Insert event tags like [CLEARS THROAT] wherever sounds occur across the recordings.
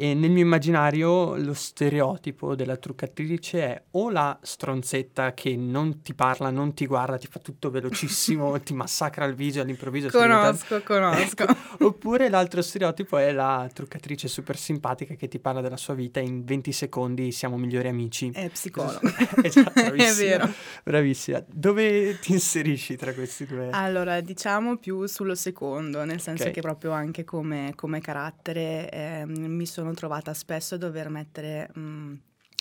E nel mio immaginario lo stereotipo della truccatrice è o la stronzetta che non ti parla, non ti guarda, ti fa tutto velocissimo, [LAUGHS] ti massacra il viso all'improvviso. Conosco, conosco. Ecco. [LAUGHS] Oppure l'altro stereotipo è la truccatrice super simpatica che ti parla della sua vita in 20 secondi siamo migliori amici. È psicologo. [LAUGHS] esatto, bravissima. è vero. Bravissima. Dove ti inserisci tra questi due? Allora, diciamo più sullo secondo, nel senso okay. che proprio anche come, come carattere eh, mi sono sono trovata spesso a dover mettere mh,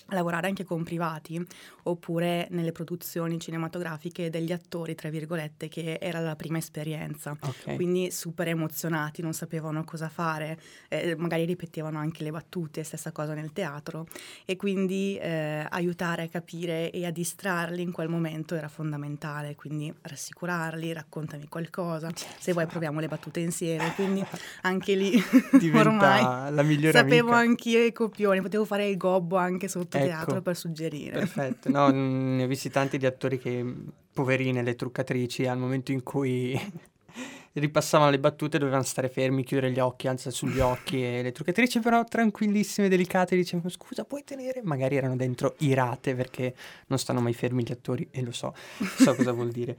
lavorare anche con privati oppure nelle produzioni cinematografiche degli attori, tra virgolette, che era la prima esperienza. Okay. Quindi super emozionati, non sapevano cosa fare, eh, magari ripetevano anche le battute, stessa cosa nel teatro. E quindi eh, aiutare a capire e a distrarli in quel momento era fondamentale. Quindi rassicurarli, raccontami qualcosa, se vuoi proviamo le battute insieme. Quindi anche lì [LAUGHS] [LAUGHS] ormai la migliore sapevo amica. anch'io i copioni, potevo fare il gobbo anche sotto ecco, teatro per suggerire. Perfetto, no, ne ho visti tanti di attori che, poverine, le truccatrici, al momento in cui [LAUGHS] ripassavano le battute dovevano stare fermi, chiudere gli occhi, alzare sugli occhi e le truccatrici però tranquillissime, delicate dicevano scusa puoi tenere? Magari erano dentro irate perché non stanno mai fermi gli attori e lo so, so cosa vuol dire.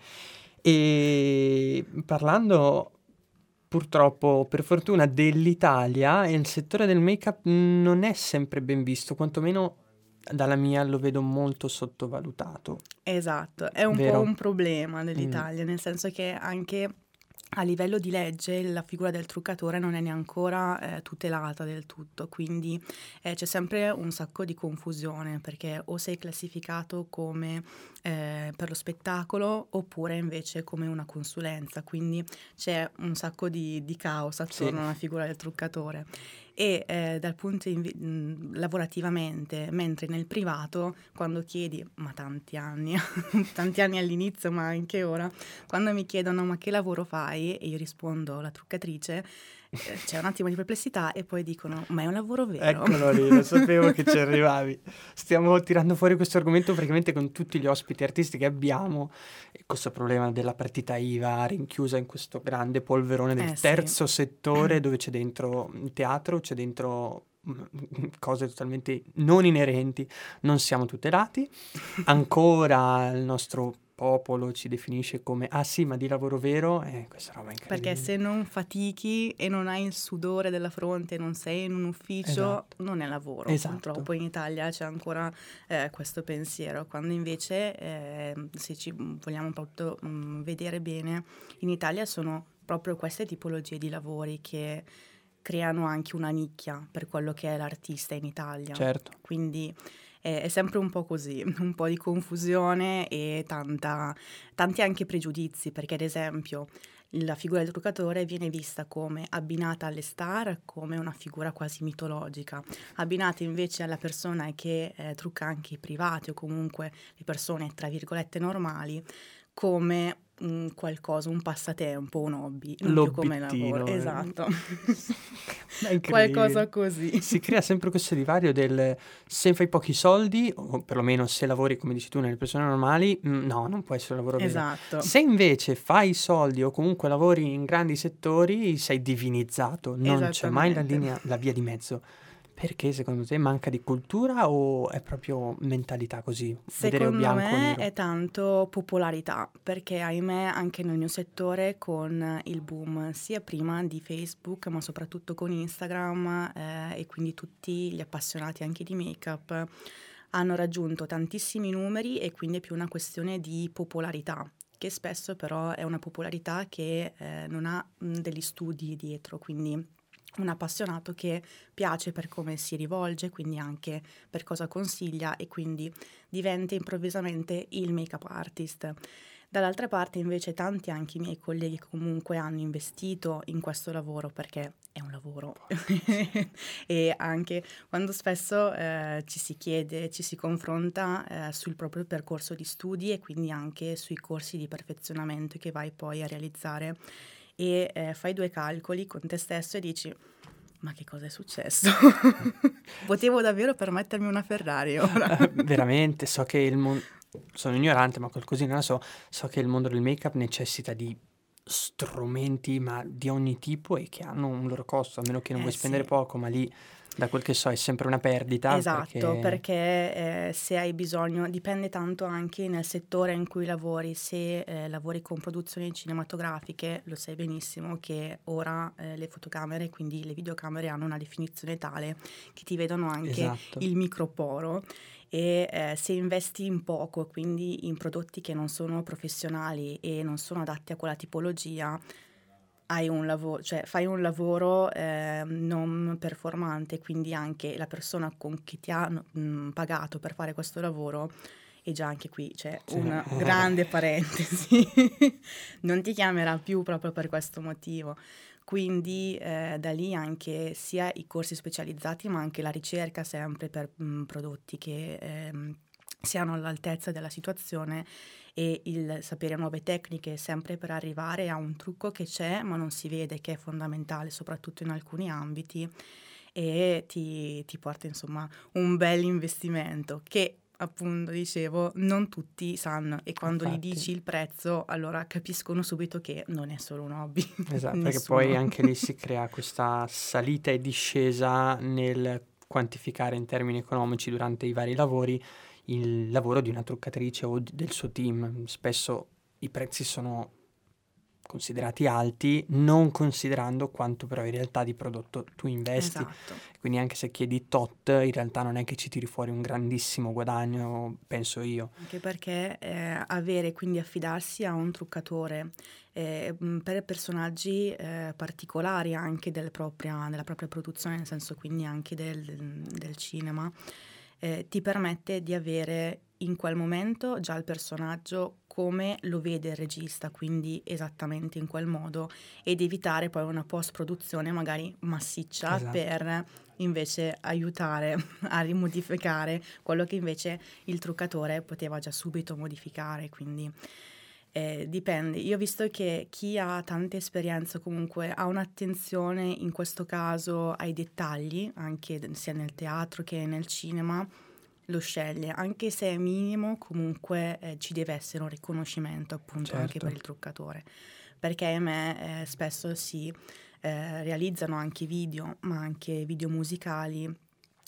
E parlando purtroppo, per fortuna, dell'Italia, il settore del make-up non è sempre ben visto, quantomeno dalla mia lo vedo molto sottovalutato. Esatto, è un Vero? po' un problema dell'Italia, mm. nel senso che anche a livello di legge la figura del truccatore non è neanche eh, tutelata del tutto, quindi eh, c'è sempre un sacco di confusione perché o sei classificato come eh, per lo spettacolo oppure invece come una consulenza, quindi c'è un sacco di, di caos attorno sì. alla figura del truccatore e eh, dal punto di vista lavorativamente, mentre nel privato quando chiedi, ma tanti anni, [LAUGHS] tanti anni all'inizio, ma anche ora, quando mi chiedono ma che lavoro fai? E io rispondo la truccatrice, c'è un attimo di perplessità e poi dicono ma è un lavoro vero? Eccolo lì lo sapevo che ci arrivavi. Stiamo tirando fuori questo argomento praticamente con tutti gli ospiti artisti che abbiamo. E questo problema della partita IVA rinchiusa in questo grande polverone del eh, terzo sì. settore [CLEARS THROAT] dove c'è dentro il teatro c'è dentro mm, cose totalmente non inerenti non siamo tutelati. Ancora il nostro popolo ci definisce come ah sì ma di lavoro vero? Eh, questa roba è incredibile. perché se non fatichi e non hai il sudore della fronte non sei in un ufficio esatto. non è lavoro. Esatto. purtroppo in Italia c'è ancora eh, questo pensiero quando invece eh, se ci vogliamo proprio mh, mm, vedere bene in Italia sono proprio queste tipologie di lavori che creano anche una nicchia per quello che è l'artista in Italia. Certo. Quindi è, è sempre un po' così, [LAUGHS] un po' di confusione e tanta, tanti anche pregiudizi, perché ad esempio la figura del truccatore viene vista come abbinata alle star, come una figura quasi mitologica, abbinata invece alla persona che eh, trucca anche i privati o comunque le persone tra virgolette normali, come un qualcosa, un passatempo, un hobby, non più come lavoro. Eh. Esatto. [LAUGHS] Qualcosa così. Si crea sempre questo divario del se fai pochi soldi, o perlomeno se lavori come dici tu nelle persone normali, mm, no, non può essere un lavoro vero. Esatto. Se invece fai soldi o comunque lavori in grandi settori, sei divinizzato, non c'è mai la, linea, la via di mezzo. Perché secondo te manca di cultura o è proprio mentalità così? Secondo bianco, me è tanto popolarità, perché ahimè anche nel mio settore con il boom sia prima di Facebook ma soprattutto con Instagram eh, e quindi tutti gli appassionati anche di make-up hanno raggiunto tantissimi numeri e quindi è più una questione di popolarità che spesso però è una popolarità che eh, non ha mh, degli studi dietro, quindi un appassionato che piace per come si rivolge, quindi anche per cosa consiglia e quindi diventa improvvisamente il make-up artist. Dall'altra parte invece tanti anche i miei colleghi comunque hanno investito in questo lavoro perché è un lavoro [LAUGHS] e anche quando spesso eh, ci si chiede, ci si confronta eh, sul proprio percorso di studi e quindi anche sui corsi di perfezionamento che vai poi a realizzare e eh, fai due calcoli con te stesso e dici ma che cosa è successo? [LAUGHS] Potevo davvero permettermi una Ferrari ora. [LAUGHS] Veramente, so che il mondo... Sono ignorante, ma qualcosina la so. So che il mondo del make-up necessita di strumenti, ma di ogni tipo e che hanno un loro costo, a meno che non eh, vuoi spendere sì. poco, ma lì da quel che so è sempre una perdita. Esatto, perché, perché eh, se hai bisogno, dipende tanto anche nel settore in cui lavori, se eh, lavori con produzioni cinematografiche, lo sai benissimo che ora eh, le fotocamere, quindi le videocamere hanno una definizione tale che ti vedono anche esatto. il microporo e eh, se investi in poco, quindi in prodotti che non sono professionali e non sono adatti a quella tipologia, hai un lavoro, cioè fai un lavoro eh, non performante, quindi anche la persona con chi ti ha mh, mm, pagato per fare questo lavoro e già anche qui c'è sì. una [LAUGHS] grande parentesi, [LAUGHS] non ti chiamerà più proprio per questo motivo. Quindi eh, da lì anche sia i corsi specializzati ma anche la ricerca sempre per mh, mm, prodotti che eh, siano all'altezza della situazione e il sapere nuove tecniche sempre per arrivare a un trucco che c'è ma non si vede che è fondamentale soprattutto in alcuni ambiti e ti, ti porta insomma un bel investimento che appunto dicevo, non tutti sanno e quando Infatti. gli dici il prezzo allora capiscono subito che non è solo un hobby. Esatto, [LAUGHS] perché poi anche lì si crea questa salita e discesa nel quantificare in termini economici durante i vari lavori il lavoro di una truccatrice o del suo team. Spesso i prezzi sono considerati alti, non considerando quanto però in realtà di prodotto tu investi. Esatto. Quindi anche se chiedi tot, in realtà non è che ci tiri fuori un grandissimo guadagno, penso io. Anche perché eh, avere, quindi affidarsi a un truccatore eh, per personaggi eh, particolari anche del propria, della propria produzione, nel senso quindi anche del, del cinema, eh, ti permette di avere in quel momento già il personaggio come lo vede il regista, quindi esattamente in quel modo, ed evitare poi una post-produzione magari massiccia esatto. per invece aiutare [LAUGHS] a rimodificare quello che invece il truccatore poteva già subito modificare, quindi eh, dipende. Io ho visto che chi ha tanta esperienza comunque ha un'attenzione in questo caso ai dettagli, anche sia nel teatro che nel cinema, lo sceglie, anche se è minimo, comunque eh, ci deve essere un riconoscimento appunto certo. anche per il truccatore, perché a me eh, spesso si eh, realizzano anche video, ma anche video musicali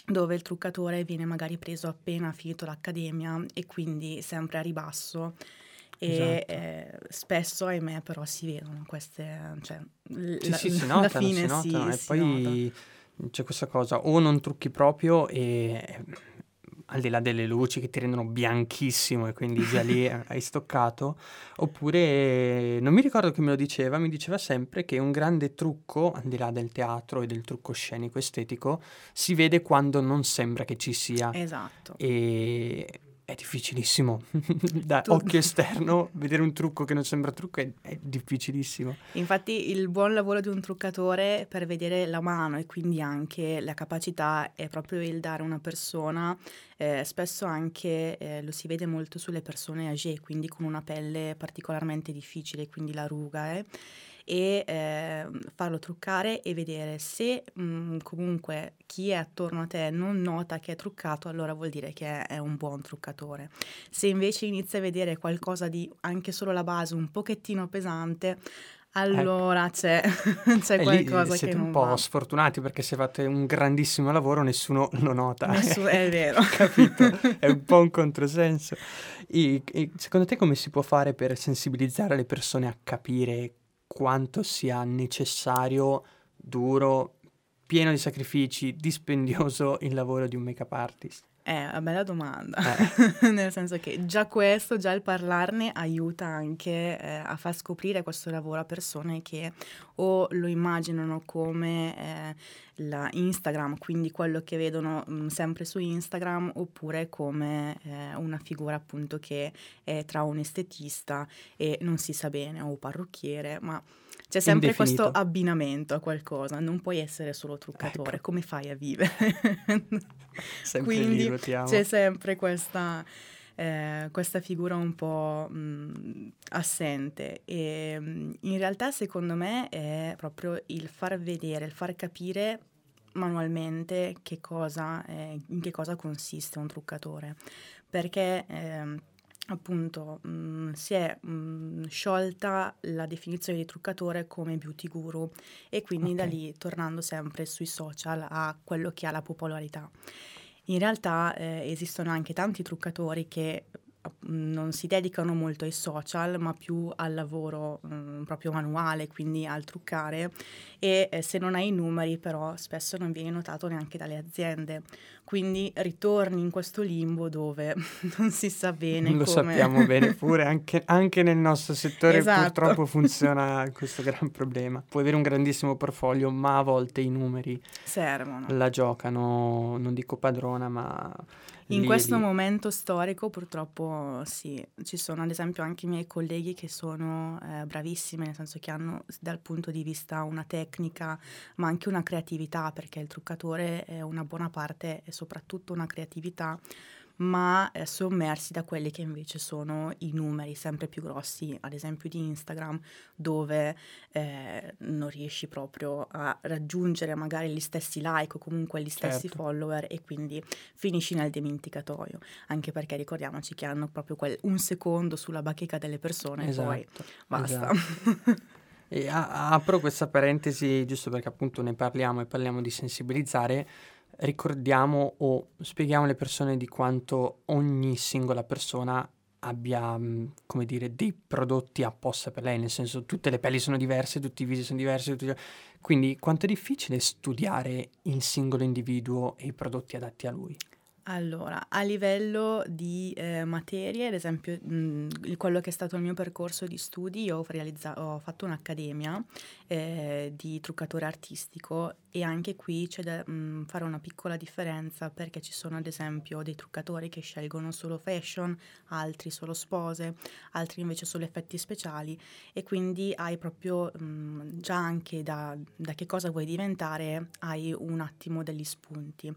dove il truccatore viene magari preso appena finito l'accademia e quindi sempre a ribasso e esatto. eh, spesso ahimè però si vedono queste cioè sì, la, sì, si [LAUGHS] notano, fine si notano, sì, e poi nota. c'è questa cosa o non trucchi proprio e al di là delle luci che ti rendono bianchissimo e quindi già lì [LAUGHS] hai stoccato, oppure non mi ricordo chi me lo diceva, mi diceva sempre che un grande trucco, al di là del teatro e del trucco scenico estetico, si vede quando non sembra che ci sia. Esatto. E è difficilissimo. [LAUGHS] da tu... occhio esterno, vedere un trucco che non sembra trucco è, è, difficilissimo. Infatti il buon lavoro di un truccatore per vedere la mano e quindi anche la capacità è proprio il dare a una persona, eh, spesso anche eh, lo si vede molto sulle persone age, quindi con una pelle particolarmente difficile, quindi la ruga. Eh e eh, farlo truccare e vedere se mh, mm, comunque chi è attorno a te non nota che è truccato, allora vuol dire che è, è un buon truccatore. Se invece inizia a vedere qualcosa di anche solo la base un pochettino pesante, allora ecco. c'è, [LAUGHS] c'è qualcosa siete che un po' va. sfortunati perché se fate un grandissimo lavoro nessuno lo nota. Nessuno, è [LAUGHS] vero. Capito? È un po' un [LAUGHS] controsenso. E, e secondo te come si può fare per sensibilizzare le persone a capire quanto sia necessario, duro, pieno di sacrifici, [LAUGHS] dispendioso il lavoro di un make-up artist? È una bella domanda, eh. [LAUGHS] nel senso che già questo, già il parlarne aiuta anche eh, a far scoprire questo lavoro a persone che o lo immaginano come eh, la Instagram, quindi quello che vedono mh, mm, sempre su Instagram, oppure come eh, una figura appunto che è tra un estetista e non si sa bene, o parrucchiere, ma c'è sempre Indefinito. questo abbinamento a qualcosa, non puoi essere solo truccatore, ecco. come fai a vivere? [LAUGHS] Quindi c'è sempre questa, eh, questa, figura un po' mh, assente e mh, in realtà secondo me è proprio il far vedere, il far capire manualmente che cosa, eh, in che cosa consiste un truccatore, perché... Eh, appunto mh, si è mh, sciolta la definizione di truccatore come beauty guru e quindi da Ok. lì tornando sempre sui social a quello che ha la popolarità. In realtà eh, esistono anche tanti truccatori che non si dedicano molto ai social, ma più al lavoro mh, proprio manuale, quindi al truccare e eh, se non hai i numeri però spesso non vieni notato neanche dalle aziende. Quindi ritorni in questo limbo dove [LAUGHS] non si sa bene Lo come... sappiamo bene pure, anche, anche nel nostro settore [LAUGHS] Esatto. purtroppo funziona questo gran problema. Puoi avere un grandissimo portfolio, ma a volte i numeri servono. la giocano, non dico padrona, ma In questo momento storico purtroppo sì, ci sono ad esempio anche i miei colleghi che sono eh, bravissimi, nel senso che hanno dal punto di vista una tecnica, ma anche una creatività, perché il truccatore è una buona parte e soprattutto una creatività, ma eh, sommersi da quelli che invece sono i numeri sempre più grossi, ad esempio di Instagram, dove eh, non riesci proprio a raggiungere magari gli stessi like o comunque gli stessi Certo. follower e quindi finisci nel dimenticatoio, anche perché ricordiamoci che hanno proprio quel un secondo sulla bacheca delle persone e poi Esatto, basta. esatto. E a- apro questa parentesi giusto perché appunto ne parliamo e parliamo di sensibilizzare. Ricordiamo o spieghiamo alle persone di quanto ogni singola persona abbia, mh, come dire, dei prodotti apposta per lei, nel senso tutte le pelli sono diverse, tutti i visi sono diversi, tutti... quindi quanto è difficile studiare il singolo individuo e i prodotti adatti a lui. Allora, a livello di eh, materie, ad esempio, mh, il- quello che è stato il mio percorso di studi, ho, realizza- ho fatto un'accademia eh, di truccatore artistico e anche qui c'è da mh, fare una piccola differenza perché ci sono ad esempio dei truccatori che scelgono solo fashion, altri solo spose, altri invece solo effetti speciali. E quindi hai proprio mh, già anche da, da che cosa vuoi diventare, hai un attimo degli spunti.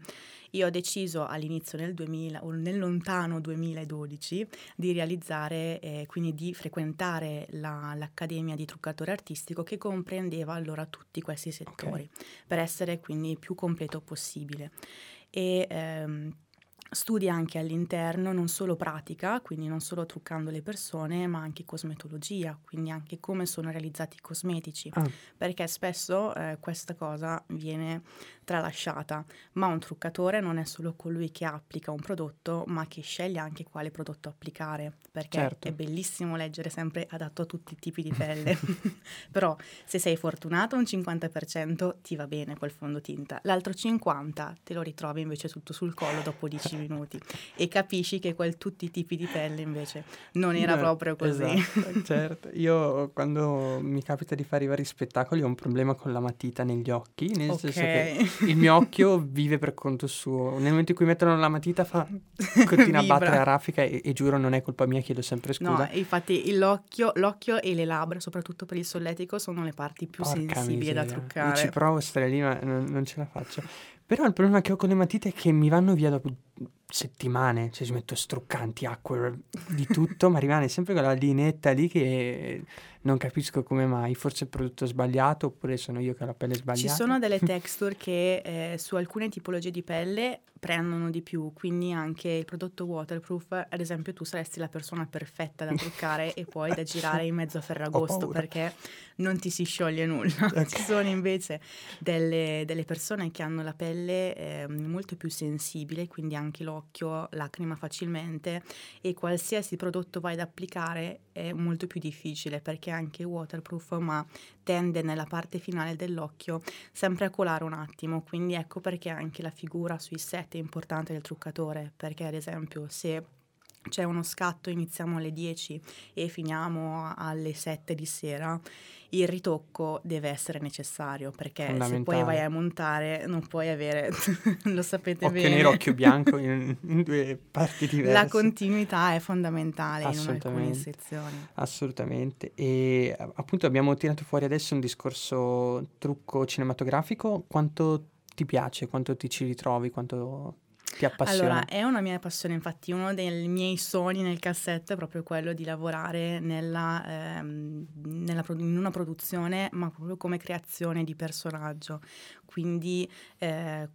Io ho deciso all'inizio nel 2000 o nel lontano 2012 di realizzare, eh, quindi di frequentare la- l'Accademia di truccatore artistico che comprendeva allora tutti questi settori. Per essere quindi più completo possibile. E ehm, studi anche all'interno non solo pratica, quindi non solo truccando le persone, ma anche cosmetologia, quindi anche come sono realizzati i cosmetici Ah, perché spesso eh, questa cosa viene tralasciata, ma un truccatore non è solo colui che applica un prodotto, ma che sceglie anche quale prodotto applicare, perché Certo. è bellissimo leggere sempre adatto a tutti i tipi di pelle, [LAUGHS] però se sei fortunato un 50% ti va bene quel fondotinta, l'altro 50% te lo ritrovi invece tutto sul collo dopo 10 minuti e capisci che quel tutti i tipi di pelle invece non era No, proprio così. Esatto, [LAUGHS] certo. Io quando mi capita di fare i vari spettacoli ho un problema con la matita negli occhi, nel senso che. Il mio occhio vive per conto suo. Nel momento in cui mettono la matita fa [LAUGHS] continua a battere a raffica e, e giuro non è colpa mia, chiedo sempre scusa. No, infatti l'occhio, l'occhio e le labbra, soprattutto per il solletico, sono le parti più Porca sensibili da miseria. Io truccare. ci provo a stare lì, ma non, non ce la faccio. Però il problema che ho con le matite è che mi vanno via dopo settimane, cioè ci metto struccanti, acque, di tutto, ma rimane sempre quella lineetta lì che non capisco come mai. Forse il prodotto sbagliato oppure sono io che ho la pelle Ci sbagliata. sono delle [LAUGHS] texture che eh, su alcune tipologie di pelle prendono di più, quindi anche il prodotto waterproof, ad esempio tu saresti la persona perfetta da truccare e poi da girare in mezzo a Ferragosto perché non ti si scioglie nulla. [LAUGHS] Ok. Ci sono invece delle, delle persone che hanno la pelle eh, molto più sensibile, quindi anche l'occhio lacrima facilmente e qualsiasi prodotto vai ad applicare è molto più difficile perché anche waterproof, ma tende nella parte finale dell'occhio sempre a colare un attimo, quindi ecco perché anche la figura sui set è importante del truccatore, perché ad esempio se c'è uno scatto, iniziamo alle 10 e finiamo alle 7 di sera, il ritocco deve essere necessario, perché se poi vai a montare non puoi avere, [LAUGHS] lo sapete Occhio bene. nero, occhio bianco [LAUGHS] in, in due parti diverse. La continuità è fondamentale in alcune sezioni. Assolutamente. E appunto abbiamo tirato fuori adesso un discorso trucco cinematografico. Quanto ti piace? Quanto ti ci ritrovi? Quanto ti appassiona? Allora, è una mia passione, infatti uno dei miei sogni nel cassetto è proprio quello di lavorare nella, ehm, nella, in una produzione, ma proprio come creazione di personaggio. Quindi eh,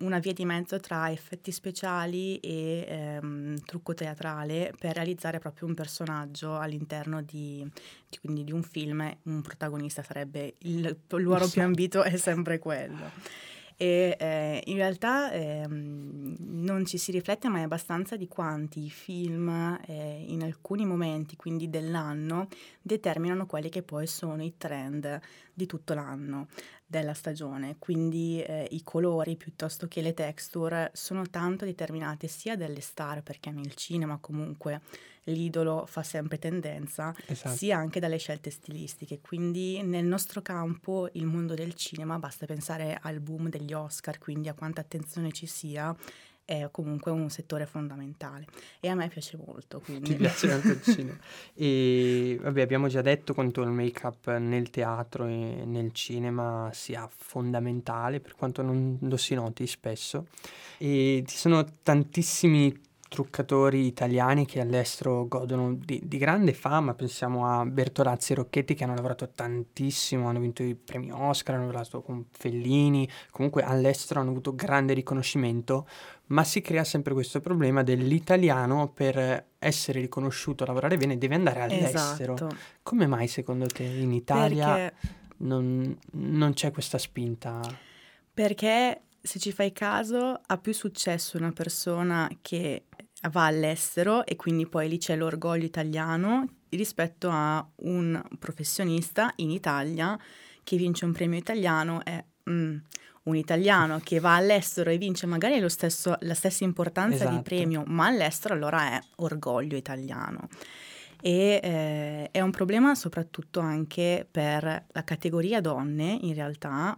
una via di mezzo tra effetti speciali e ehm, trucco teatrale per realizzare proprio un personaggio all'interno di, di, di un film. Un protagonista sarebbe il, il [LAUGHS] ruolo più ambito, è sempre quello e eh, in realtà eh, non ci si riflette mai abbastanza di quanti film eh, in alcuni momenti, quindi dell'anno, determinano quelli che poi sono i trend di tutto l'anno della stagione, quindi eh, i colori piuttosto che le texture sono tanto determinate sia dalle star, perché nel cinema comunque l'idolo fa sempre tendenza, esatto. sia anche dalle scelte stilistiche. Quindi nel nostro campo, il mondo del cinema, basta pensare al boom degli Oscar, quindi a quanta attenzione ci sia è comunque un settore fondamentale e a me piace molto. Quindi. Ti piace tanto il cinema. [LAUGHS] E vabbè, abbiamo già detto quanto il make-up nel teatro e nel cinema sia fondamentale, per quanto non lo si noti spesso. E ci sono tantissimi truccatori italiani che all'estero godono di, di, grande fama, pensiamo a Bertolazzi e Rocchetti che hanno lavorato tantissimo, hanno vinto i premi Oscar, hanno lavorato con Fellini, comunque all'estero hanno avuto grande riconoscimento, ma si crea sempre questo problema dell'italiano per essere riconosciuto, lavorare bene, deve andare all'estero. Esatto. Come mai secondo te in Italia non, non c'è questa spinta? Perché se ci fai caso, ha più successo una persona che va all'estero e quindi poi lì c'è l'orgoglio italiano rispetto a un professionista in Italia che vince un premio italiano è mm, un italiano che va all'estero e vince magari stesso, la stessa importanza esatto. di premio, ma all'estero allora è orgoglio italiano. E eh, è un problema soprattutto anche per la categoria donne, in realtà,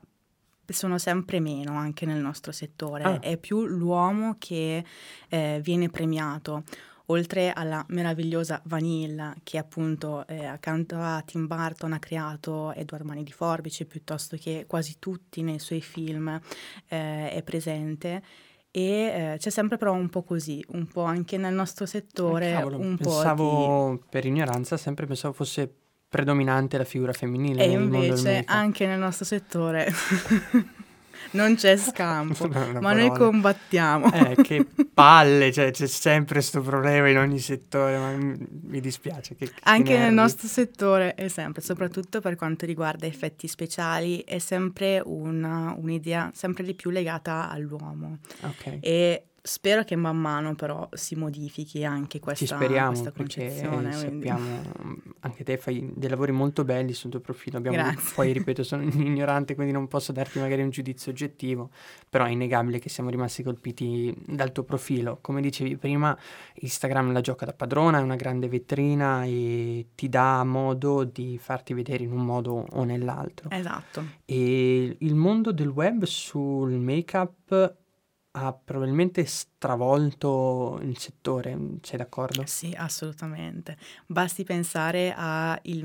sono sempre meno anche nel nostro settore, ah. è più l'uomo che eh, viene premiato. Oltre alla meravigliosa Vanilla, che appunto eh, accanto a Tim Burton ha creato Edward Mani di Forbice, piuttosto che quasi tutti nei suoi film eh, è presente. E eh, c'è sempre però un po' così, un po' anche nel nostro settore. cavolo, un pensavo, di... per ignoranza, sempre pensavo fosse predominante la figura femminile. E invece anche nel nostro settore [LAUGHS] non c'è scampo, [LAUGHS] ma noi combattiamo. Eh, che [LAUGHS] palle, cioè, c'è sempre questo problema in ogni settore, ma mi dispiace. Che, anche che nel nostro settore è sempre, soprattutto per quanto riguarda effetti speciali, è sempre una, un'idea sempre di più legata all'uomo. Okay. E Spero che man mano però si modifichi anche questa, Ci speriamo, questa concezione. sappiamo, anche te fai dei lavori molto belli sul tuo profilo, Abbiamo, Grazie. poi ripeto sono ignorante quindi non posso darti magari un giudizio oggettivo, però è innegabile che siamo rimasti colpiti dal tuo profilo. Come dicevi prima, Instagram la gioca da padrona, è una grande vetrina e ti dà modo di farti vedere in un modo o nell'altro. Esatto. E il mondo del web sul make-up ha probabilmente stravolto il settore, sei d'accordo? Sì, assolutamente. Basti pensare a il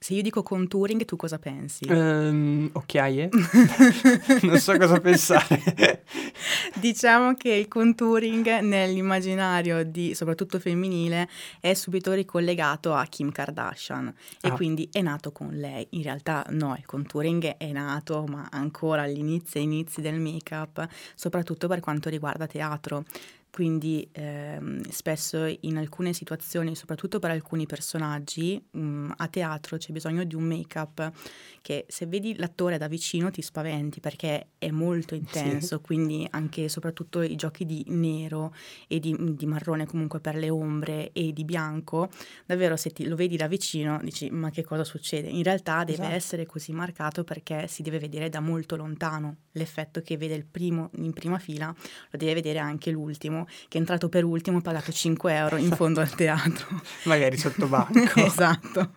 se io dico contouring, tu cosa pensi? Um, occhiaie? [LAUGHS] non so cosa pensare. [LAUGHS] diciamo che il contouring nell'immaginario di, soprattutto femminile, è subito ricollegato a Kim Kardashian e ah. quindi è nato con lei. In realtà no, il contouring è nato, ma ancora all'inizio inizi del make-up, soprattutto per quanto riguarda teatro quindi ehm, spesso in alcune situazioni, soprattutto per alcuni personaggi, mh, mm, a teatro c'è bisogno di un make-up che se vedi l'attore da vicino ti spaventi perché è molto intenso, sì. quindi anche soprattutto i giochi di nero e di, di, marrone comunque per le ombre e di bianco, davvero se ti, lo vedi da vicino dici ma che cosa succede? In realtà deve esatto. essere così marcato perché si deve vedere da molto lontano l'effetto che vede il primo in prima fila, lo deve vedere anche l'ultimo che è entrato per ultimo, ha pagato 5 euro in fondo al teatro. [LAUGHS] Magari sotto banco. [LAUGHS] esatto.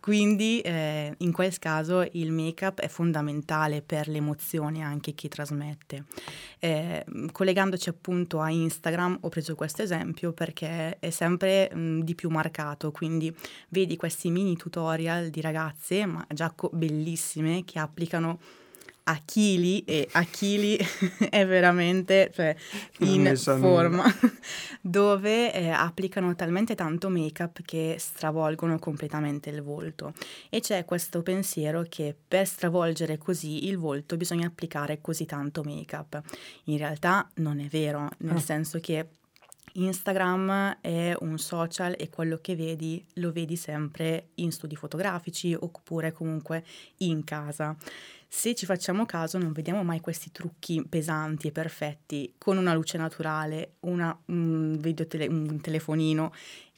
Quindi eh, in quel caso il make-up è fondamentale per le emozioni anche che trasmette. Eh, collegandoci appunto a Instagram ho preso questo esempio perché è sempre mh, di più marcato, quindi vedi questi mini tutorial di ragazze, ma già co- bellissime, che applicano a chili e a chili [LAUGHS] è veramente cioè, in forma [LAUGHS] dove eh, applicano talmente tanto make-up che stravolgono completamente il volto e c'è questo pensiero che per stravolgere così il volto bisogna applicare così tanto make-up. In realtà non è vero, nel ah. senso che Instagram è un social e quello che vedi lo vedi sempre in studi fotografici oppure comunque in casa. Se ci facciamo caso non vediamo mai questi trucchi pesanti e perfetti con una luce naturale, una, un, videotele- un telefonino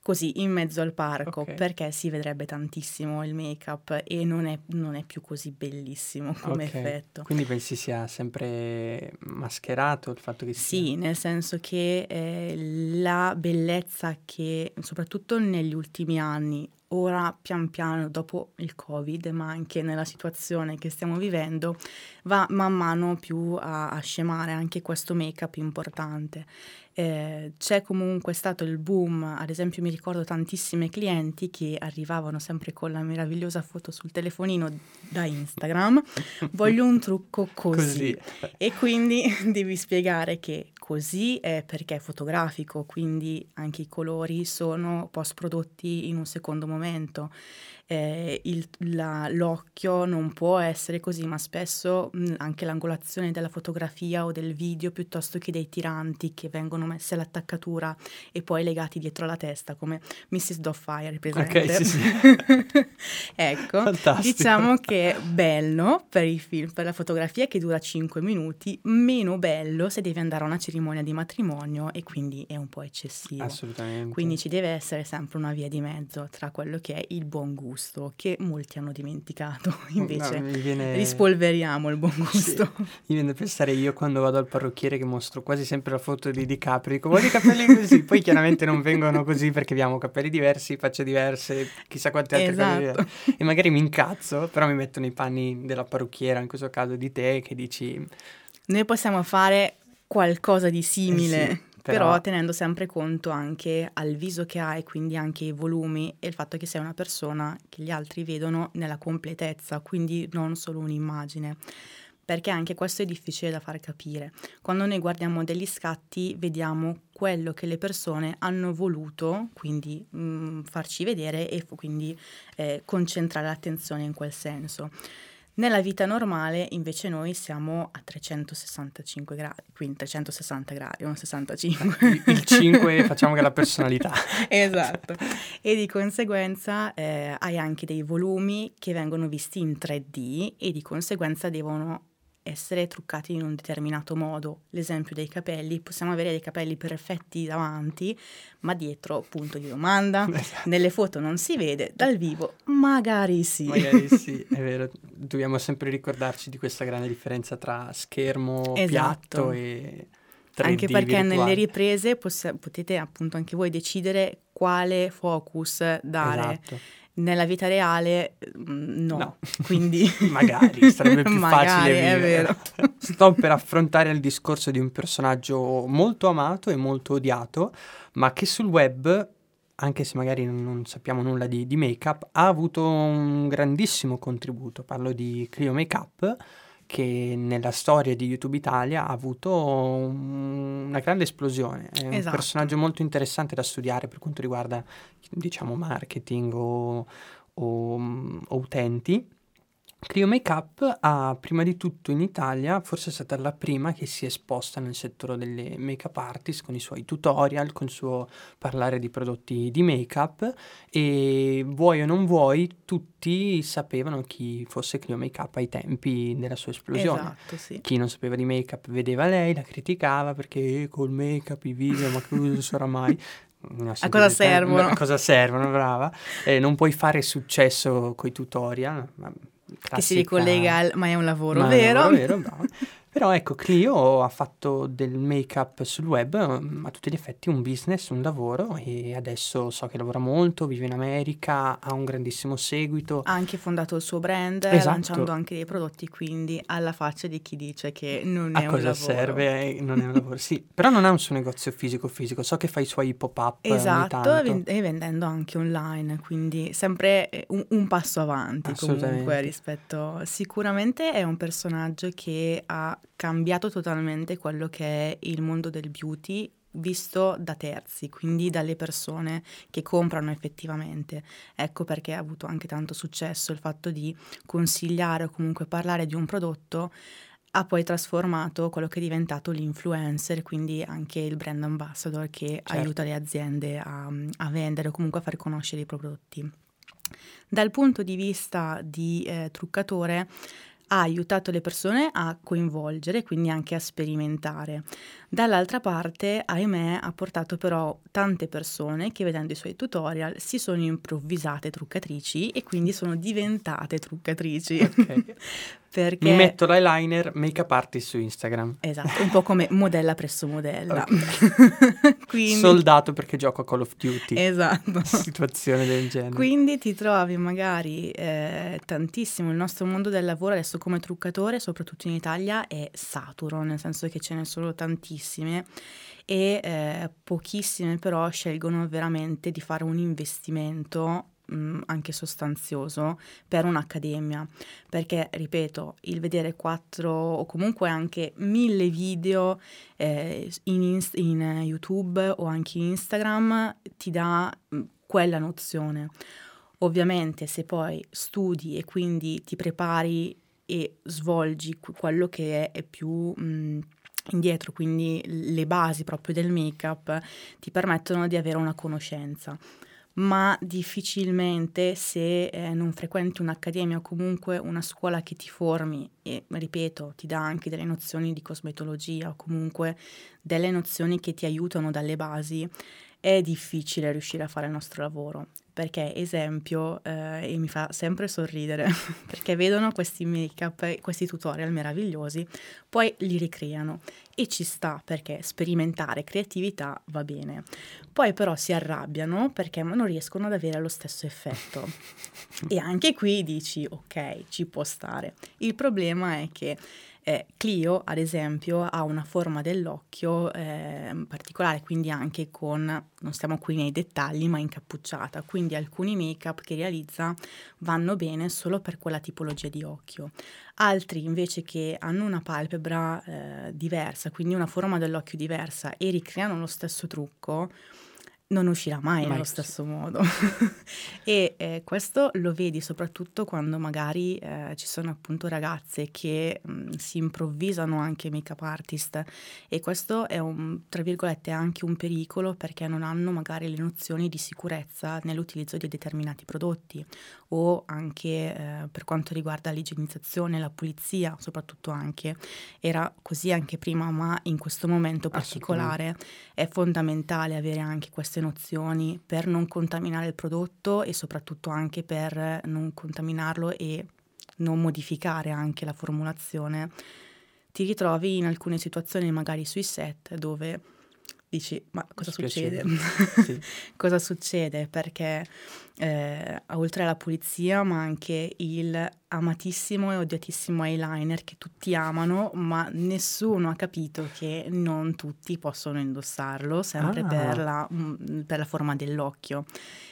così in mezzo al parco okay. perché si vedrebbe tantissimo il make up e non è, non è più così bellissimo come okay. effetto. Quindi pensi sia sempre mascherato il fatto che sia... Sì, nel senso che eh, la bellezza che soprattutto negli ultimi anni ora pian piano dopo il covid ma anche nella situazione che stiamo vivendo va man mano più a, a scemare anche questo make up importante eh, c'è comunque stato il boom, ad esempio mi ricordo tantissime clienti che arrivavano sempre con la meravigliosa foto sul telefonino da Instagram, [LAUGHS] voglio un trucco così. così. E quindi [LAUGHS] devi spiegare che così è perché è fotografico, quindi anche i colori sono post prodotti in un secondo momento eh, il, la, l'occhio non può essere così, ma spesso mh, anche l'angolazione della fotografia o del video piuttosto che dei tiranti che vengono messi all'attaccatura e poi legati dietro la testa, come Mrs. Doffire, presente? Ok, sì, sì. [LAUGHS] ecco, Fantastico. diciamo che è bello per i film, per la fotografia che dura 5 minuti, meno bello se devi andare a una cerimonia di matrimonio e quindi è un po' eccessivo. Assolutamente. Quindi ci deve essere sempre una via di mezzo tra quello che è il buon gusto gusto che molti hanno dimenticato, [LAUGHS] invece no, viene... rispolveriamo il buon gusto. Sì. Mi viene da pensare io quando vado al parrucchiere che mostro quasi sempre la foto di DiCaprio, dico voglio i capelli così, poi chiaramente non vengono così perché abbiamo capelli diversi, facce diverse, chissà quante altre esatto. cose e magari mi incazzo, però mi metto nei panni della parrucchiera, in questo caso di te, che dici... Noi possiamo fare qualcosa di simile. Eh sì però... però... tenendo sempre conto anche al viso che hai, quindi anche ai volumi e il fatto che sei una persona che gli altri vedono nella completezza, quindi non solo un'immagine. Perché anche questo è difficile da far capire. Quando noi guardiamo degli scatti vediamo quello che le persone hanno voluto, quindi mh, mm, farci vedere e quindi eh, concentrare l'attenzione in quel senso. Nella vita normale invece noi siamo a 365 gradi, quindi 360 gradi, non 65. Il 5 facciamo che è la personalità. [LAUGHS] esatto. E di conseguenza eh, hai anche dei volumi che vengono visti in 3D e di conseguenza devono essere truccati in un determinato modo. L'esempio dei capelli, possiamo avere dei capelli perfetti davanti, ma dietro punto di domanda. [LAUGHS] Esatto. Nelle foto non si vede, dal vivo magari sì. Magari sì, [LAUGHS] è vero. Dobbiamo sempre ricordarci di questa grande differenza tra schermo esatto. piatto e 3D Anche perché virtuale. nelle riprese poss- potete appunto anche voi decidere quale focus dare. Esatto nella vita reale mm, no, no. quindi [LAUGHS] magari sarebbe più [LAUGHS] magari, facile è vero. [LAUGHS] Sto per affrontare il discorso di un personaggio molto amato e molto odiato, ma che sul web, anche se magari non sappiamo nulla di, di make-up, ha avuto un grandissimo contributo. Parlo di Clio Makeup che nella storia di YouTube Italia ha avuto un, una grande esplosione. È un esatto. personaggio molto interessante da studiare per quanto riguarda, diciamo, marketing o, o, o utenti. Clio Makeup ha prima di tutto in Italia, forse è stata la prima che si è esposta nel settore delle make-up artist con i suoi tutorial, con il suo parlare di prodotti di make-up e vuoi o non vuoi tutti sapevano chi fosse Clio Makeup ai tempi della sua esplosione. Esatto, sì. Chi non sapeva di make-up vedeva lei, la criticava perché eh, col make-up i video, ma cosa sarà mai? A cosa servono? A cosa servono, brava. Eh, non puoi fare successo con i tutorial, Classica... che si ricollega al ma è un lavoro ma vero. È un lavoro vero [LAUGHS] Però ecco, Clio ha fatto del make-up sul web mm, a tutti gli effetti un business, un lavoro e adesso so che lavora molto, vive in America, ha un grandissimo seguito. Ha anche fondato il suo brand, Esatto. lanciando anche dei prodotti, quindi alla faccia di chi dice che non A è un cosa lavoro. serve? Eh, Non è un lavoro, sì. [LAUGHS] Però non ha un suo negozio fisico fisico, so che fa i suoi pop-up ogni Esatto, e vendendo anche online, quindi sempre eh, un, un passo avanti comunque rispetto... Sicuramente è un personaggio che ha cambiato totalmente quello che è il mondo del beauty visto da terzi, quindi dalle persone che comprano effettivamente. Ecco perché ha avuto anche tanto successo il fatto di consigliare o comunque parlare di un prodotto ha poi trasformato quello che è diventato l'influencer, quindi anche il brand ambassador che Certo. aiuta le aziende a, a vendere o comunque a far conoscere i prodotti. Dal punto di vista di eh, truccatore ha aiutato le persone a coinvolgere, quindi anche a sperimentare. Dall'altra parte, ahimè, ha portato però tante persone che vedendo i suoi tutorial si sono improvvisate truccatrici e quindi sono diventate truccatrici. Ok. [LAUGHS] Perché Mi metto l'eyeliner make-up artist su Instagram. Esatto, un po' come [LAUGHS] modella presso modella. [LAUGHS] Quindi, Soldato perché gioco a Call of Duty. esatto. Situazione del genere. Quindi ti trovi magari eh, tantissimo, il nostro mondo del lavoro adesso come truccatore, soprattutto in Italia, è saturo, nel senso che ce ne sono tantissime e eh, pochissime però scelgono veramente di fare un investimento mh, anche sostanzioso per un'accademia. Perché ripeto il vedere quattro o comunque anche mille video eh, in, Inst- in YouTube o anche in Instagram ti dà mh, quella nozione. Ovviamente se poi studi e quindi ti prepari e svolgi que- quello che è, è più mh, indietro, quindi le basi proprio del make-up ti permettono di avere una conoscenza. Ma difficilmente se eh, non frequenti un'accademia o comunque una scuola che ti formi e, ripeto, ti dà anche delle nozioni di cosmetologia o comunque delle nozioni che ti aiutano dalle basi, è difficile riuscire a fare il nostro lavoro. Perché, esempio, eh, e mi fa sempre sorridere, [LAUGHS] perché vedono questi make-up, questi tutorial meravigliosi, poi li ricreano e ci sta perché sperimentare creatività va bene. Poi però si arrabbiano perché non riescono ad avere lo stesso effetto. [LAUGHS] e anche qui dici, ok, ci può stare. Il problema è che eh, Clio, ad esempio, ha una forma dell'occhio eh, particolare, quindi anche con, non stiamo qui nei dettagli, ma incappucciata, quindi alcuni make-up che realizza vanno bene solo per quella tipologia di occhio. Altri invece che hanno una palpebra eh, diversa, quindi una forma dell'occhio diversa e ricreano lo stesso trucco, non uscirà mai, Mai nello stesso modo. [LAUGHS] e eh, questo lo vedi soprattutto quando magari eh, ci sono appunto ragazze che mh, si improvvisano anche make-up artist. E questo è un, tra virgolette, anche un pericolo perché non hanno magari le nozioni di sicurezza nell'utilizzo di determinati prodotti o anche eh, per quanto riguarda l'igienizzazione, la pulizia, soprattutto anche era così anche prima, ma in questo momento particolare è fondamentale avere anche queste nozioni per non contaminare il prodotto e soprattutto anche per non contaminarlo e non modificare anche la formulazione. Ti ritrovi in alcune situazioni magari sui set dove dici ma cosa succede? Sì. [LAUGHS] cosa succede? Perché eh, oltre alla pulizia, ma anche il amatissimo e odiatissimo eyeliner che tutti amano, ma nessuno ha capito che non tutti possono indossarlo, sempre Ah. per, la, mm, per la forma dell'occhio.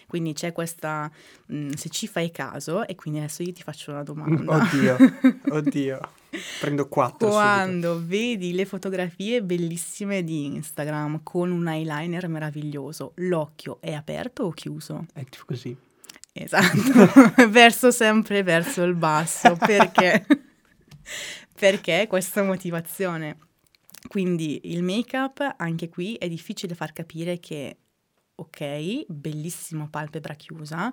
Quindi c'è questa, mm, se ci fai caso, e quindi adesso io ti faccio una domanda. Oddio, [LAUGHS] oddio. Prendo quattro subito. Quando vedi le fotografie bellissime di Instagram con un eyeliner meraviglioso, l'occhio è aperto o chiuso? È tipo così. Esatto, [LAUGHS] verso sempre verso il basso, perché? [LAUGHS] perché questa motivazione. Quindi il make-up, anche qui è difficile far capire che, ok, bellissimo palpebra chiusa,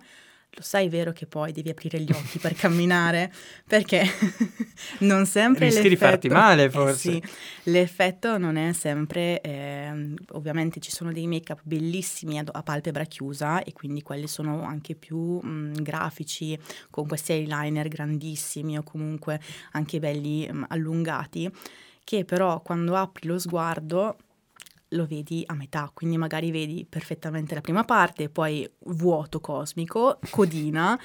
lo sai vero che poi devi aprire gli occhi per camminare? Perché [LAUGHS] non sempre Rischi di l'effetto... farti male, Eh forse. sì, l'effetto non è sempre... ehm, ovviamente ci sono dei make-up bellissimi a, a palpebra chiusa e quindi quelli sono anche più mh, grafici, con questi eyeliner grandissimi o comunque anche belli mh, allungati che però quando apri lo sguardo lo vedi a metà, quindi magari vedi perfettamente la prima parte, poi vuoto cosmico, codina [LAUGHS]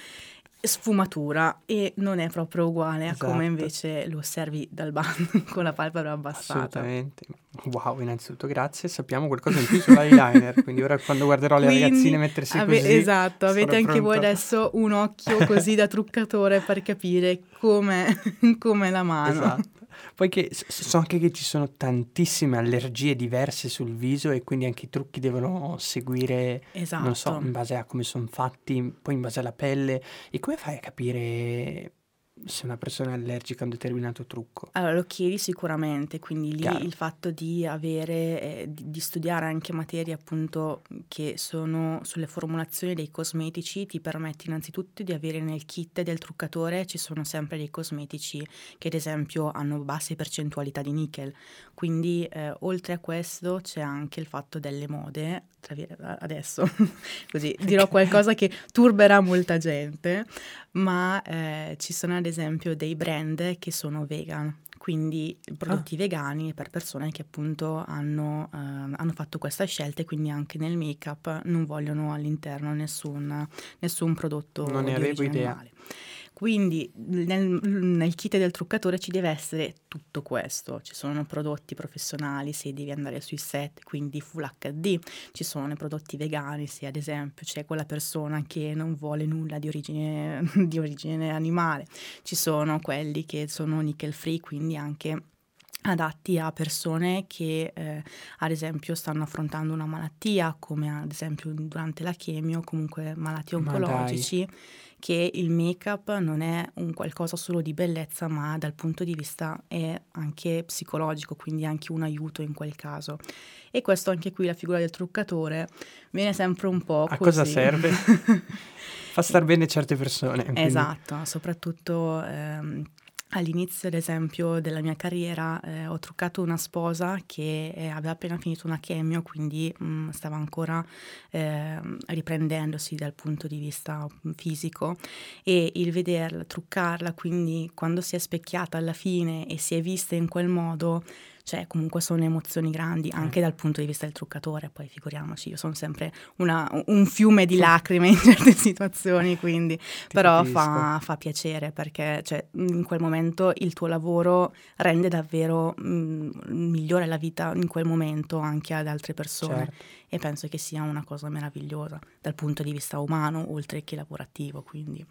sfumatura e non è proprio uguale esatto. a come esatto. invece lo osservi dal bando [LAUGHS] con la palpebra abbassata. Assolutamente. Wow, innanzitutto grazie. Sappiamo qualcosa in più sull'eyeliner, [LAUGHS] quindi ora quando guarderò le quindi, ragazzine mettersi ave- così Esatto, avete anche pronto. voi adesso un occhio così da truccatore per capire come, come la mano. Esatto. Poi che so anche che ci sono tantissime allergie diverse sul viso e quindi anche i trucchi devono seguire, esatto. non so, esatto. in base a come sono fatti, poi in base alla pelle. E come fai a capire se una persona è allergica a un determinato trucco? Allora lo chiedi sicuramente, quindi lì Chiaro. il fatto di avere, eh, di, di, studiare anche materie appunto che sono sulle formulazioni dei cosmetici ti permette innanzitutto di avere nel kit del truccatore ci sono sempre dei cosmetici che ad esempio hanno basse percentualità di nickel, quindi eh, oltre a questo c'è anche il fatto delle mode, adesso [LAUGHS] così dirò qualcosa che turberà molta gente, ma eh, ci sono ad esempio dei brand che sono vegan, quindi prodotti ah. vegani per persone che appunto hanno, eh, hanno, fatto questa scelta e quindi anche nel make-up non vogliono all'interno nessun, nessun prodotto non ne avevo idea. Quindi nel, nel, kit del truccatore ci deve essere tutto questo. Ci sono prodotti professionali se devi andare sui set, quindi Full HD, ci sono i prodotti vegani se ad esempio c'è quella persona che non vuole nulla di origine, [LAUGHS] di origine animale, ci sono quelli che sono nickel free, quindi anche adatti a persone che eh, ad esempio stanno affrontando una malattia come ad esempio durante la chemio comunque malati oncologici che il make-up non è un qualcosa solo di bellezza, ma dal punto di vista è anche psicologico, quindi anche un aiuto in quel caso. E questo anche qui la figura del truccatore viene sempre un po' A così. cosa serve? [LAUGHS] Fa star bene certe persone. Quindi. Esatto, soprattutto ehm, All'inizio, ad esempio, della mia carriera eh, ho truccato una sposa che eh, aveva appena finito una chemio, quindi mh, mm, stava ancora eh, riprendendosi dal punto di vista mm, fisico. E il vederla, truccarla, quindi quando si è specchiata alla fine e si è vista in quel modo, cioè comunque sono emozioni grandi anche dal punto di vista del truccatore, poi figuriamoci, io sono sempre una, un fiume di lacrime in certe situazioni, quindi Ti però fa, fa, piacere perché cioè, in quel momento il tuo lavoro rende davvero mh, mm, migliore la vita in quel momento anche ad altre persone certo. e penso che sia una cosa meravigliosa dal punto di vista umano oltre che lavorativo, quindi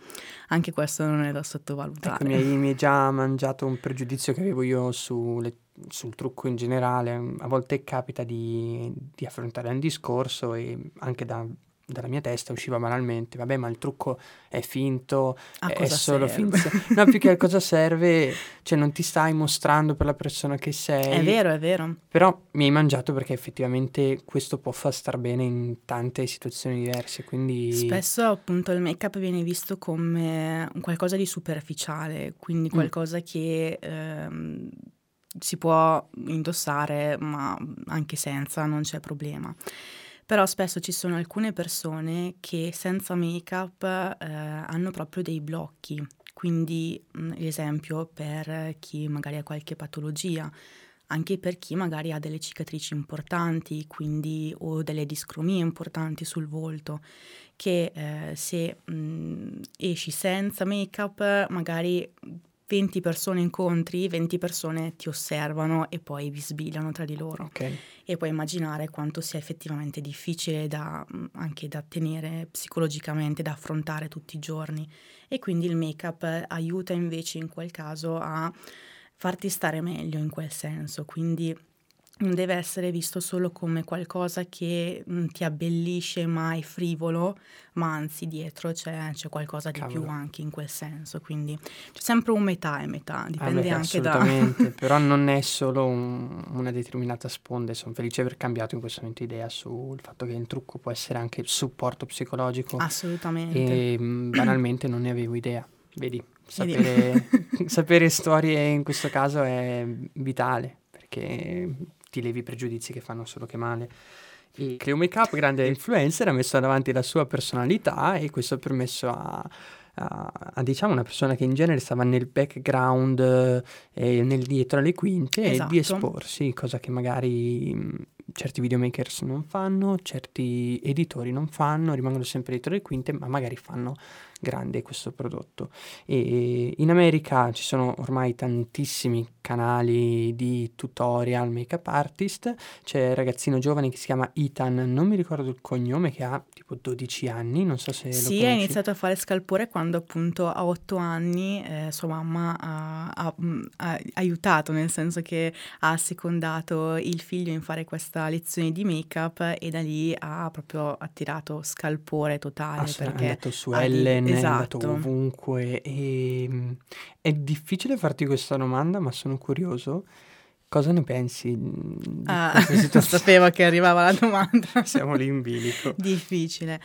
anche questo non è da sottovalutare. Ecco, mi, hai, mi hai già mangiato un pregiudizio che avevo io sulle sul trucco in generale, a volte capita di, di affrontare un discorso e anche da, dalla mia testa usciva banalmente, vabbè ma il trucco è finto, a è solo serve? finto. No, più che a cosa serve, cioè non ti stai mostrando per la persona che sei. È vero, è vero. Però mi hai mangiato perché effettivamente questo può far star bene in tante situazioni diverse, quindi... Spesso appunto il make-up viene visto come qualcosa di superficiale, quindi mm. qualcosa mm. che... Ehm, si può indossare, ma anche senza non c'è problema. Però spesso ci sono alcune persone che senza make-up eh, hanno proprio dei blocchi. Quindi, mh, esempio, per chi magari ha qualche patologia, anche per chi magari ha delle cicatrici importanti, quindi o delle discromie importanti sul volto, che eh, se mh, esci senza make-up magari 20 persone incontri, 20 persone ti osservano e poi vi sbigliano tra di loro. Okay. E puoi immaginare quanto sia effettivamente difficile da, anche da tenere psicologicamente, da affrontare tutti i giorni. E quindi il make-up aiuta invece in quel caso a farti stare meglio in quel senso. Quindi deve essere visto solo come qualcosa che mh, mm, ti abbellisce mai frivolo, ma anzi dietro c'è, c'è qualcosa di Cavolo. più anche in quel senso, quindi c'è sempre un metà e metà, ah, dipende beh, anche assolutamente, da... [LAUGHS] però non è solo un, una determinata sponda, sono felice di aver cambiato in questo momento idea sul fatto che il trucco può essere anche supporto psicologico. Assolutamente. E mh, mm, banalmente non ne avevo idea, vedi, sapere, [LAUGHS] sapere storie in questo caso è vitale, perché ti levi i pregiudizi che fanno solo che male. E Cleo Makeup, grande influencer, ha messo davanti la sua personalità e questo ha permesso a, a, a, diciamo una persona che in genere stava nel background eh, e nel dietro alle quinte Esatto. di esporsi, cosa che magari mh, certi videomakers non fanno, certi editori non fanno, rimangono sempre dietro le quinte, ma magari fanno grande questo prodotto. E in America ci sono ormai tantissimi canali di tutorial make-up artist, c'è un ragazzino giovane che si chiama Ethan, non mi ricordo il cognome, che ha tipo 12 anni, non so se Sì, ha iniziato a fare scalpore quando appunto a otto anni eh, sua mamma ha, ha, mm, ha aiutato, nel senso che ha secondato il figlio in fare questa lezione di make-up e da lì ha proprio attirato scalpore totale è perché andato su ha è andato esatto. ovunque e mm, è difficile farti questa domanda, ma sono curioso. Cosa ne pensi di Ah, [LAUGHS] sapevo che arrivava la domanda. [LAUGHS] Siamo lì in bilico. Difficile.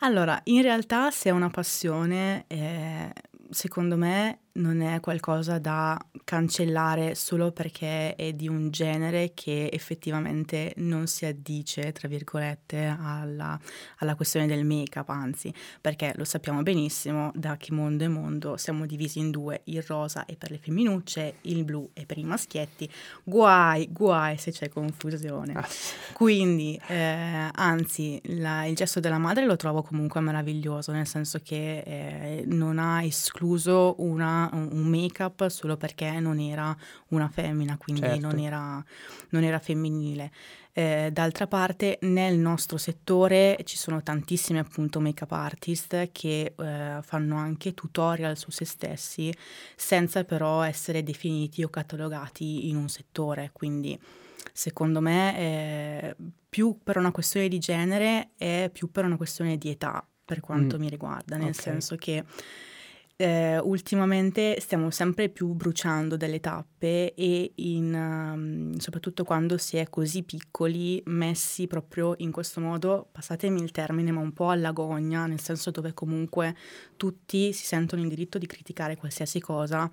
Allora, in realtà se è una passione, eh, secondo me non è qualcosa da cancellare solo perché è di un genere che effettivamente non si addice, tra virgolette, alla, alla questione del make-up, anzi, perché lo sappiamo benissimo, da che mondo è mondo siamo divisi in due, il rosa è per le femminucce, il blu è per i maschietti, guai, guai se c'è confusione. Ah, Quindi, eh, anzi, la- il gesto della madre lo trovo comunque meraviglioso, nel senso che eh, non ha escluso una- un un make-up solo perché non era una femmina, quindi Certo. non era, non era femminile. Eh, d'altra parte, nel nostro settore ci sono tantissimi appunto make-up artist che eh, fanno anche tutorial su se stessi senza però essere definiti o catalogati in un settore, quindi secondo me eh, più per una questione di genere è più per una questione di età per quanto Mm, mi riguarda, nel ok. senso che eh, ultimamente stiamo sempre più bruciando delle tappe e in, um, soprattutto quando si è così piccoli, messi proprio in questo modo, passatemi il termine, ma un po' alla gogna, nel senso dove comunque tutti si sentono in diritto di criticare qualsiasi cosa.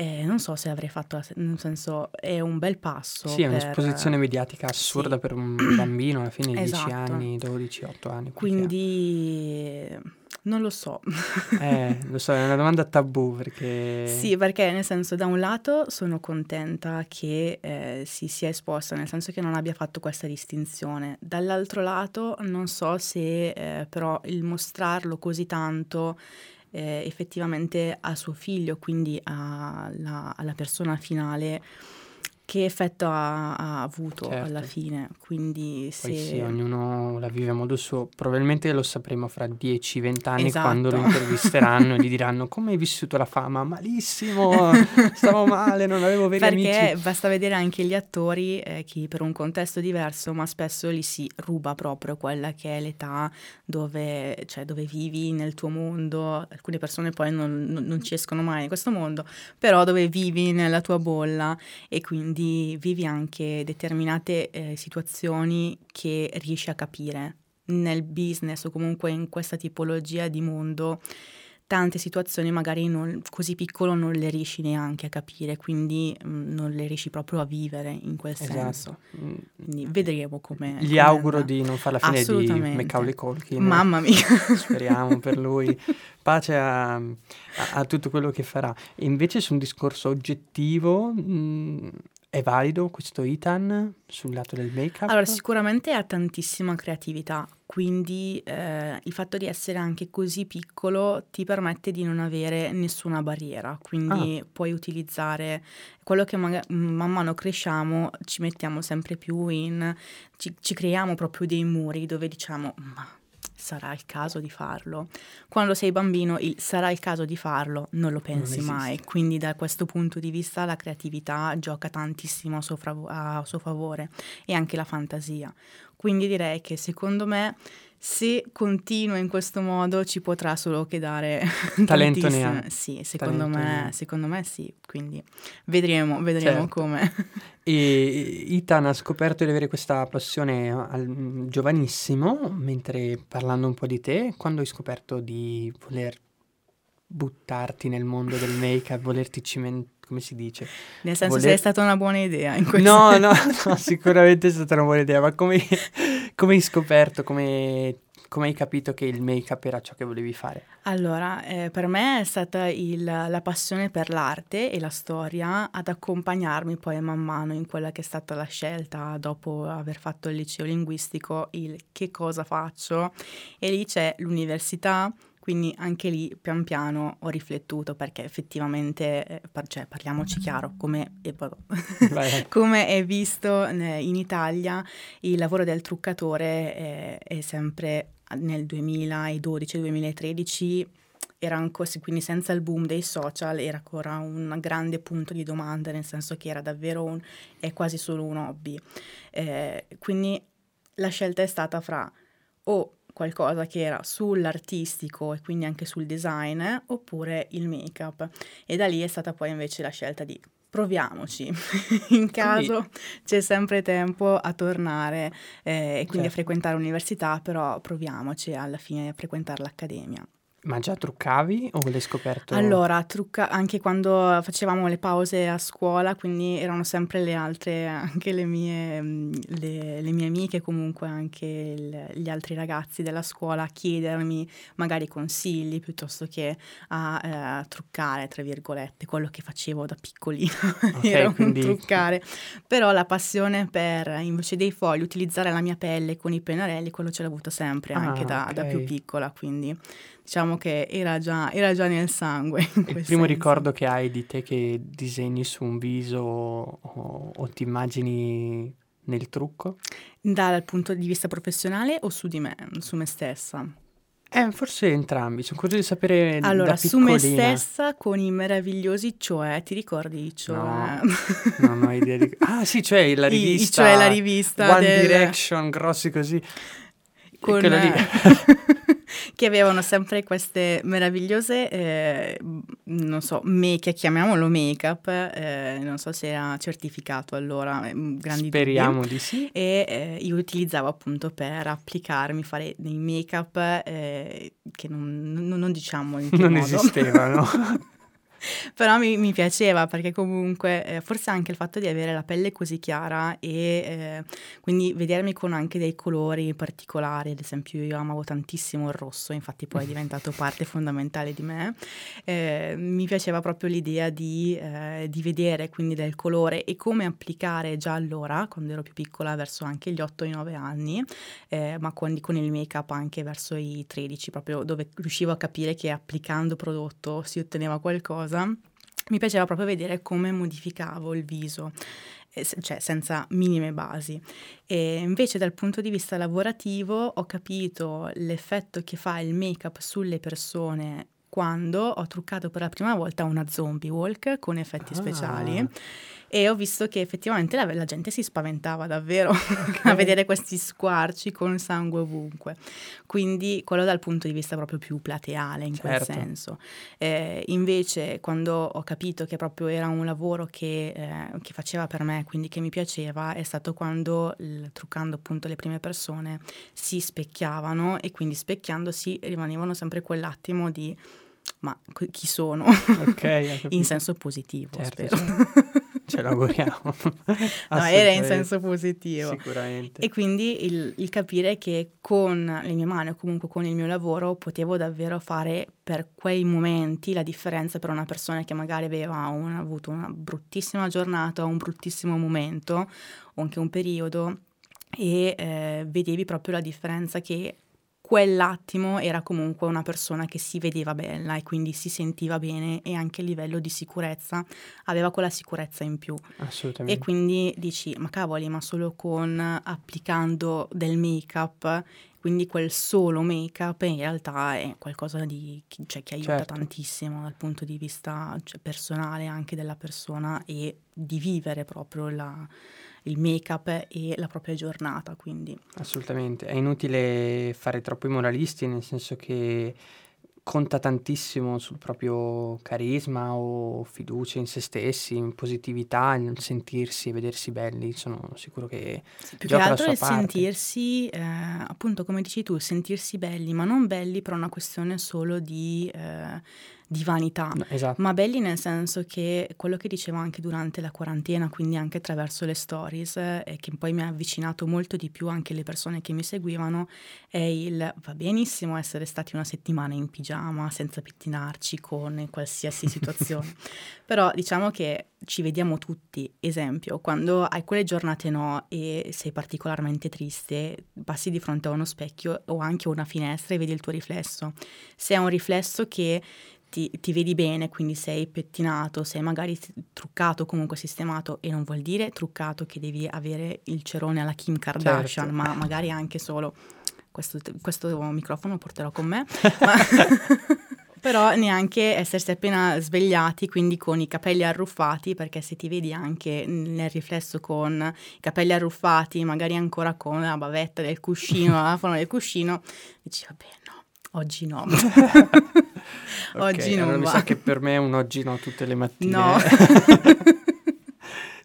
Eh, non so se avrei fatto, nel senso è un bel passo. Sì, è per- un'esposizione mediatica assurda sì. per un bambino alla fine di 10 Esatto. anni, 12, 8 anni. Quindi non lo so. Eh, lo so, è una domanda tabù perché... Sì, perché nel senso, da un lato sono contenta che eh, si sia esposta, nel senso che non abbia fatto questa distinzione. Dall'altro lato non so se eh, però il mostrarlo così tanto eh, effettivamente a suo figlio, quindi alla, alla persona finale, che effetto ha, ha avuto Certo. alla fine. Quindi se... Poi sì, ognuno la vive a modo suo. Probabilmente lo sapremo fra 10-20 anni quando lo Esatto. intervisteranno e gli diranno come hai vissuto la fama? Malissimo, stavo male, non avevo veri Perché amici. basta vedere anche gli attori, eh, chi per un contesto diverso, ma spesso li si ruba proprio quella che è l'età dove, cioè, dove vivi nel tuo mondo. Alcune persone poi non, non- non ci escono mai in questo mondo, però dove vivi nella tua bolla e quindi vivi anche determinate eh, situazioni che riesci a capire nel business o comunque in questa tipologia di mondo tante situazioni magari non- così piccolo non le riesci neanche a capire, quindi mm, non le riesci proprio a vivere in quel senso. Esatto. Mm, Quindi vedremo come. Gli come auguro andrà. di non fare la fine di. Macaulay Culkin. Mamma mia. [LAUGHS] Speriamo per lui. Pace a, a- a tutto quello che farà. E invece su un discorso oggettivo, mh, è valido questo Ethan sul lato del make-up? Allora, sicuramente ha tantissima creatività, quindi eh, il fatto di essere anche così piccolo ti permette di non avere nessuna barriera, quindi puoi utilizzare quello che maga- man mano cresciamo, ci mettiamo sempre più in, ci, ci creiamo proprio dei muri dove diciamo, ma sarà il caso di farlo. Quando sei bambino il sarà il caso di farlo non lo pensi esiste. mai, quindi da questo punto di vista la creatività gioca tantissimo a suo, fravo- a suo favore e anche la fantasia. Quindi direi che secondo me se continua in questo modo ci potrà solo che dare [LAUGHS] Talento ne ha. Sì, secondo me, secondo me sì, quindi vedremo, vedremo Certo. come. [LAUGHS] E Ethan ha scoperto di avere questa passione al- giovanissimo, mentre parlando un po' di te, quando hai scoperto di voler buttarti nel mondo del make-up, volerti cimentare, come si dice? Nel senso Voler- se è stata una buona idea in questo No, no, no, sicuramente è stata una buona idea, ma come, come hai scoperto, come come hai capito che il make-up era ciò che volevi fare? Allora, eh, per me è stata il, la passione per l'arte e la storia ad accompagnarmi poi man mano in quella che è stata la scelta dopo aver fatto il liceo linguistico, il che cosa faccio e lì c'è l'università, quindi anche lì pian piano ho riflettuto perché effettivamente, eh, par- cioè, parliamoci chiaro, come, eh, [LAUGHS] come è visto eh, in Italia il lavoro del truccatore eh, è sempre nel 2012-2013 era ancora, quindi senza il boom dei social era ancora un grande punto di domanda, nel senso che era davvero un, è quasi solo un hobby. Eh, quindi la scelta è stata fra o qualcosa che era sull'artistico e quindi anche sul design oppure il make-up e da lì è stata poi invece la scelta di proviamoci, [LAUGHS] in caso quindi... c'è sempre tempo a tornare eh, e quindi certo. a frequentare l'università, però proviamoci alla fine a frequentare l'accademia. Ma già truccavi o l'hai scoperto? Allora, trucca anche quando facevamo le pause a scuola, quindi erano sempre le altre, anche le mie, mm, le, le mie amiche, comunque anche il, gli altri ragazzi della scuola a chiedermi magari consigli piuttosto che a eh, truccare, tra virgolette, quello che facevo da piccolina, [LAUGHS] okay, era quindi... truccare. Però la passione per, invece dei fogli, utilizzare la mia pelle con i pennarelli, quello ce l'ho avuto sempre, ah, anche da, okay. da più piccola, quindi diciamo che era già, era già nel sangue. il primo senso. ricordo che hai di te che disegni su un viso o, o ti immagini nel trucco? Dal punto di vista professionale o su di me, su me stessa? Eh, forse entrambi, sono curioso di sapere Allora, su me stessa con i meravigliosi cioè, ti ricordi cioè? No, [LAUGHS] non ho idea di... Ah sì, cioè la rivista... I, cioè la rivista One del... Direction, grossi così. Con... [LAUGHS] Che avevano sempre queste meravigliose, eh, non so, make, chiamiamolo make-up, eh, non so se era certificato allora, eh, grandi Speriamo dubbi. di sì. E eh, io utilizzavo appunto per applicarmi, fare dei make-up eh, che non, non, non, diciamo in che Non modo. esistevano. [LAUGHS] [LAUGHS] Però mi, mi, piaceva perché comunque eh, forse anche il fatto di avere la pelle così chiara e eh, quindi vedermi con anche dei colori particolari, ad esempio io amavo tantissimo il rosso, infatti poi è [LAUGHS] diventato parte fondamentale di me, eh, mi piaceva proprio l'idea di, eh, di, vedere quindi del colore e come applicare già allora, quando ero più piccola, verso anche gli 8-9 anni, eh, ma con, con il make-up anche verso i 13, proprio dove riuscivo a capire che applicando prodotto si otteneva qualcosa cosa, mi piaceva proprio vedere come modificavo il viso, cioè senza minime basi. E invece dal punto di vista lavorativo ho capito l'effetto che fa il make-up sulle persone quando ho truccato per la prima volta una zombie walk con effetti ah. speciali e ho visto che effettivamente la, la gente si spaventava davvero [LAUGHS] okay. a vedere questi squarci con sangue ovunque. Quindi quello dal punto di vista proprio più plateale in certo. quel senso. Eh, invece quando ho capito che proprio era un lavoro che, eh, che, faceva per me, quindi che mi piaceva, è stato quando il, truccando appunto le prime persone si specchiavano e quindi specchiandosi rimanevano sempre quell'attimo di ma chi sono? Okay, [LAUGHS] in senso positivo, certo. Certo. [LAUGHS] Ce l'auguriamo. [LAUGHS] no, era in senso positivo. Sicuramente. E quindi il, il, capire che con le mie mani o comunque con il mio lavoro potevo davvero fare per quei momenti la differenza per una persona che magari aveva un, avuto una bruttissima giornata o un bruttissimo momento o anche un periodo e eh, vedevi proprio la differenza che quell'attimo era comunque una persona che si vedeva bella e quindi si sentiva bene e anche a livello di sicurezza aveva quella sicurezza in più. Assolutamente. E quindi dici, ma cavoli, ma solo con applicando del make-up, quindi quel solo make-up in realtà è qualcosa di, cioè, che aiuta certo. tantissimo dal punto di vista cioè, personale anche della persona e di vivere proprio la il make-up e la propria giornata, quindi. Assolutamente, è inutile fare troppo i moralisti, nel senso che conta tantissimo sul proprio carisma o fiducia in se stessi, in positività, nel sentirsi e vedersi belli. Sono sicuro che sì, più che altro è sentirsi, eh, appunto come dici tu, sentirsi belli, ma non belli per una questione solo di, eh, di vanità, No, esatto. ma belli nel senso che quello che dicevo anche durante la quarantena, quindi anche attraverso le stories, eh, e che poi mi ha avvicinato molto di più anche le persone che mi seguivano, è il va benissimo essere stati una settimana in pigiama senza pettinarci con qualsiasi [LAUGHS] situazione, però diciamo che ci vediamo tutti, esempio, quando hai quelle giornate no e sei particolarmente triste, passi di fronte a uno specchio o anche a una finestra e vedi il tuo riflesso. Se è un riflesso che ti, ti vedi bene, quindi sei pettinato, sei magari truccato, comunque sistemato, e non vuol dire truccato che devi avere il cerone alla Kim Kardashian, Certo. ma magari anche solo questo, questo microfono lo porterò con me. [LAUGHS] ma- [LAUGHS] Però neanche essersi appena svegliati, quindi con i capelli arruffati, perché se ti vedi anche nel riflesso con i capelli arruffati, magari ancora con la bavetta del cuscino, la [LAUGHS] forma del cuscino, dici vabbè no, oggi no. [LAUGHS] [LAUGHS] oggi Ok, non allora mi va. sa che per me è un oggi no tutte le mattine. No. [LAUGHS]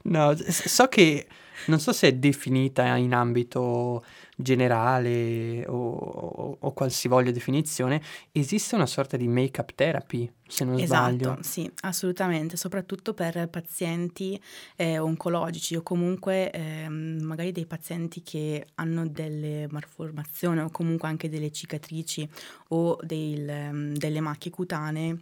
No, so che non so se è definita in ambito generale o, o, o qualsivoglia definizione, esiste una sorta di make-up therapy, se non sbaglio. Esatto, sì, assolutamente, soprattutto per pazienti eh, oncologici o comunque ehm, magari dei pazienti che hanno delle malformazioni o comunque anche delle cicatrici o del, ehm, delle macchie cutanee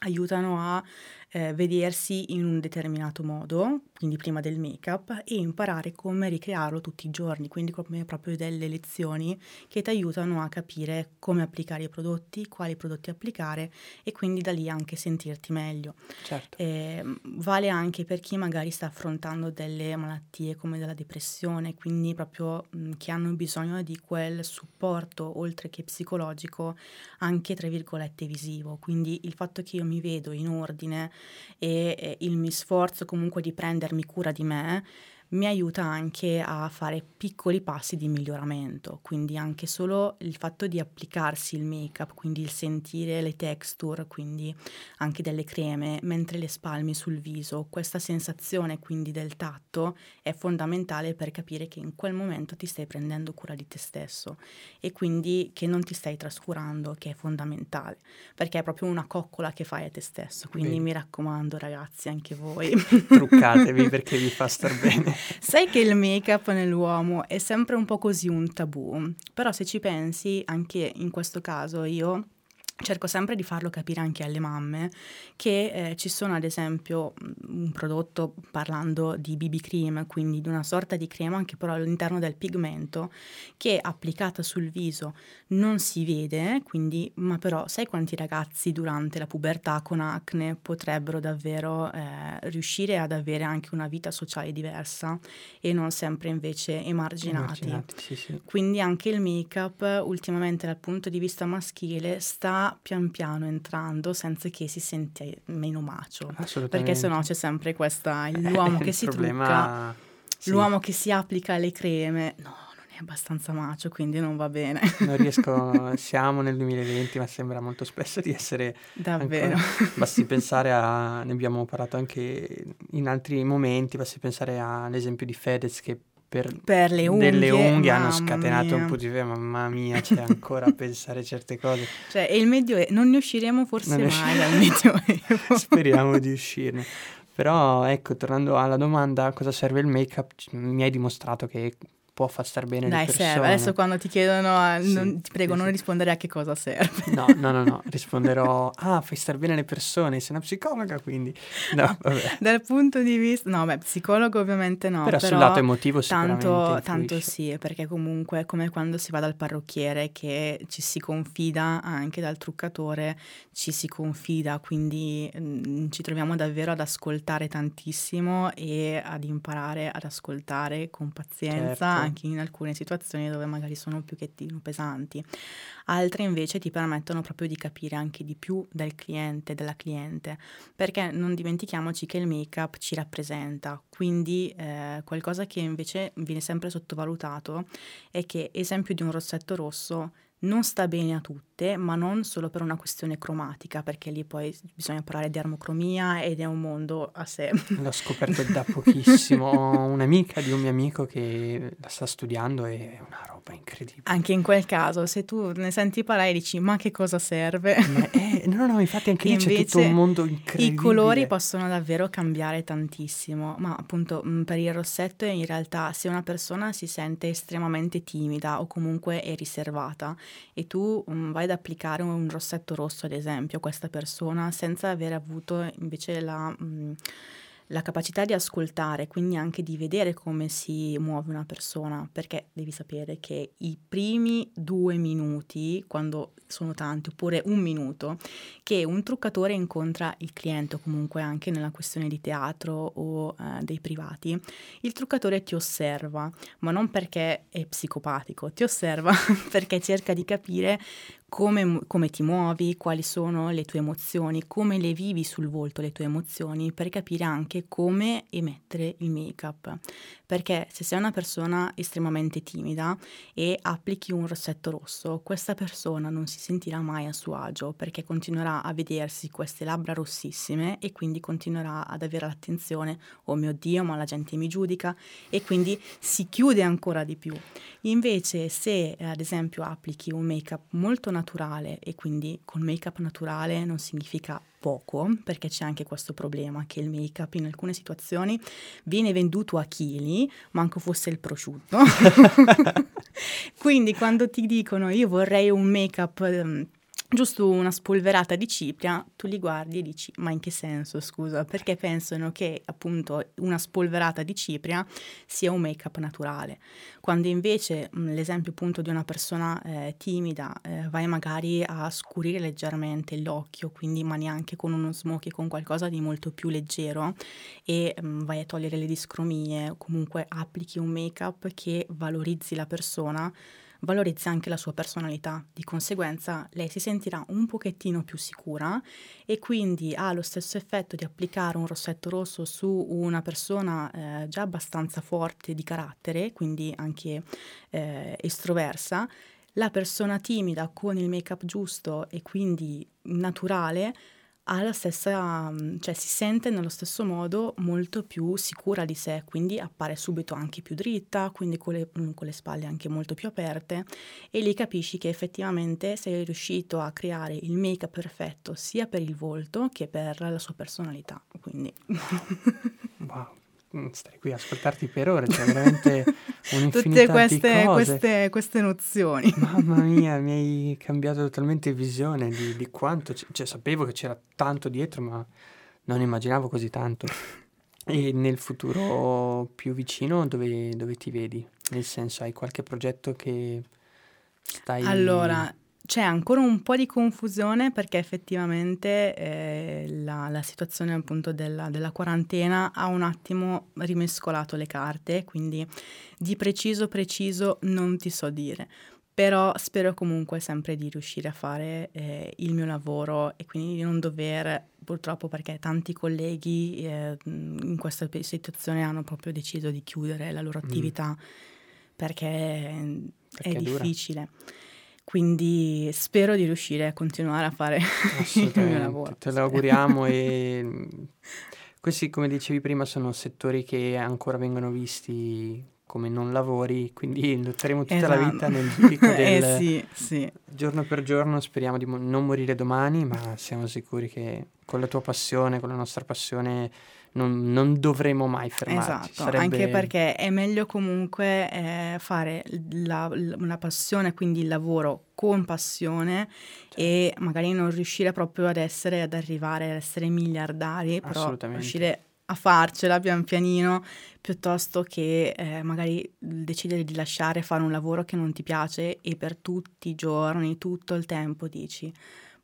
aiutano a eh, vedersi in un determinato modo, quindi prima del make-up, e imparare come ricrearlo tutti i giorni, quindi come proprio delle lezioni che ti aiutano a capire come applicare i prodotti, quali prodotti applicare e quindi da lì anche sentirti meglio. Certo. Eh, vale anche per chi magari sta affrontando delle malattie come della depressione, quindi proprio mh, che hanno bisogno di quel supporto oltre che psicologico, anche tra virgolette visivo. Quindi il fatto che io mi vedo in ordine e, e il mi sforzo comunque di prendermi cura di me mi aiuta anche a fare piccoli passi di miglioramento, quindi anche solo il fatto di applicarsi il make-up, quindi il sentire le texture, quindi anche delle creme, mentre le spalmi sul viso, questa sensazione quindi del tatto è fondamentale per capire che in quel momento ti stai prendendo cura di te stesso e quindi che non ti stai trascurando, che è fondamentale, perché è proprio una coccola che fai a te stesso, quindi Bene. mi raccomando ragazzi anche voi. Truccatevi [LAUGHS] perché vi fa star bene. Sai che il make-up nell'uomo è sempre un po' così un tabù, però se ci pensi, anche in questo caso io cerco sempre di farlo capire anche alle mamme che eh, ci sono ad esempio un prodotto parlando di BB cream, quindi di una sorta di crema anche però all'interno del pigmento che applicata sul viso non si vede, quindi ma però sai quanti ragazzi durante la pubertà con acne potrebbero davvero eh, riuscire ad avere anche una vita sociale diversa e non sempre invece emarginati. Immaginate, sì, sì. Quindi anche il make-up ultimamente dal punto di vista maschile sta pian piano entrando senza che si senta meno macio. Perché sennò c'è sempre questa l'uomo Eh, che il si trucca, problema... sì. l'uomo che si applica le creme. No, non è abbastanza macio, quindi non va bene. Non riesco, [LAUGHS] siamo nel 2020, ma sembra molto spesso di essere Davvero. ancora- Basti pensare a, ne abbiamo parlato anche in altri momenti, basti pensare all'esempio di Fedez che per Per le unghie, delle unghie hanno scatenato un mia. po' di mamma mia, [LAUGHS] c'è ancora a pensare certe cose. Cioè, e il medioevo, non ne usciremo forse Non mai dal medioevo. [LAUGHS] Speriamo di uscirne. Però ecco, tornando alla domanda a cosa serve il make-up, mi hai dimostrato che può far star bene le Dai, persone. serve. Adesso quando ti chiedono, eh, Sì, non- ti prego, sì, non rispondere a che cosa serve. No, no, no, no, risponderò, [LAUGHS] ah, fai star bene le persone, sei una psicologa, quindi... No, vabbè. Dal punto di vista, no, beh, psicologo ovviamente no, però, però, sul lato emotivo sicuramente tanto, tanto sì, perché comunque è come quando si va dal parrucchiere che ci si confida anche dal truccatore, ci si confida, quindi mm, ci troviamo davvero ad ascoltare tantissimo e ad imparare ad ascoltare con pazienza Certo. Anche in alcune situazioni dove magari sono un pochettino pesanti. Altre invece ti permettono proprio di capire anche di più del cliente, della cliente, perché non dimentichiamoci che il make-up ci rappresenta, quindi eh, qualcosa che invece viene sempre sottovalutato è che, esempio di un rossetto rosso, non sta bene a tutte, ma non solo per una questione cromatica, perché lì poi bisogna parlare di armocromia ed è un mondo a sé. L'ho scoperto da pochissimo. [LAUGHS] Ho un'amica di un mio amico che la sta studiando e è una roba incredibile. Anche in quel caso, se tu ne senti parlare dici ma che cosa serve? È, no, no, infatti anche lì c'è tutto un mondo incredibile. I colori possono davvero cambiare tantissimo, ma appunto mm, per il rossetto in realtà se una persona si sente estremamente timida o comunque è riservata, e tu um, vai ad applicare un rossetto rosso, ad esempio, a questa persona senza aver avuto invece la... Um, la capacità di ascoltare, quindi anche di vedere come si muove una persona, perché devi sapere che i primi due minuti, quando sono tanti, oppure un minuto, che un truccatore incontra il cliente, o comunque anche nella questione di teatro o eh, dei privati, il truccatore ti osserva, ma non perché è psicopatico, ti osserva [LAUGHS] perché cerca di capire come, come, ti muovi, quali sono le tue emozioni, come le vivi sul volto le tue emozioni, per capire anche come emettere il make-up. Perché se sei una persona estremamente timida e applichi un rossetto rosso, questa persona non si sentirà mai a suo agio perché continuerà a vedersi queste labbra rossissime e quindi continuerà ad avere l'attenzione, oh mio Dio, ma la gente mi giudica e quindi si chiude ancora di più. Invece se ad esempio applichi un make-up molto naturale e quindi con make-up naturale non significa poco, perché c'è anche questo problema che il make-up in alcune situazioni viene venduto a chili, manco fosse il prosciutto. [LAUGHS] Quindi quando ti dicono io vorrei un make-up ehm, giusto una spolverata di cipria, tu li guardi e dici ma in che senso scusa? Perché pensano che appunto una spolverata di cipria sia un make up naturale, quando invece mh, l'esempio appunto di una persona eh, timida eh, vai magari a scurire leggermente l'occhio, quindi ma neanche con uno smoky, con qualcosa di molto più leggero e mh, vai a togliere le discromie, comunque applichi un make up che valorizzi la persona valorizza anche la sua personalità, di conseguenza lei si sentirà un pochettino più sicura e quindi ha lo stesso effetto di applicare un rossetto rosso su una persona eh, già abbastanza forte di carattere, quindi anche eh, estroversa. La persona timida con il make-up giusto e quindi naturale ha la stessa, mm, cioè si sente nello stesso modo molto più sicura di sé, quindi appare subito anche più dritta, quindi con le, mm, con le spalle anche molto più aperte e lì capisci che effettivamente sei riuscito a creare il make up perfetto sia per il volto che per la sua personalità. Quindi. Wow. Mm, Stare qui a ascoltarti per ore, c'è veramente [LAUGHS] un'infinità Tutte queste, queste, queste, nozioni. Mamma [LAUGHS] mia, mi hai cambiato totalmente visione di, di quanto... C- cioè, sapevo che c'era tanto dietro, ma non immaginavo così tanto. E nel futuro più vicino dove, dove ti vedi? Nel senso, hai qualche progetto che stai... Allora, c'è ancora un po' di confusione perché effettivamente eh, la, la, situazione appunto della, della, quarantena ha un attimo rimescolato le carte, quindi di preciso preciso non ti so dire, però spero comunque sempre di riuscire a fare eh, il mio lavoro e quindi di non dover, purtroppo perché tanti colleghi eh, in questa situazione hanno proprio deciso di chiudere la loro mm. attività mm. perché, perché, è, è difficile. Quindi spero di riuscire a continuare a fare [LAUGHS] il mio lavoro. Te lo auguriamo e mm, questi, come dicevi prima, sono settori che ancora vengono visti come non lavori, quindi lotteremo tutta esatto. la vita nel giudico [LAUGHS] del eh sì, sì. giorno per giorno, speriamo di mo- non morire domani, ma siamo sicuri che con la tua passione, con la nostra passione non, non dovremo mai fermarci. Esatto, Sarebbe... anche perché è meglio comunque eh, fare la, una passione, quindi il lavoro con passione certo. e magari non riuscire proprio ad essere, ad arrivare ad essere miliardari, però riuscire a farcela pian pianino piuttosto che eh, magari decidere di lasciare fare un lavoro che non ti piace e per tutti i giorni, tutto il tempo dici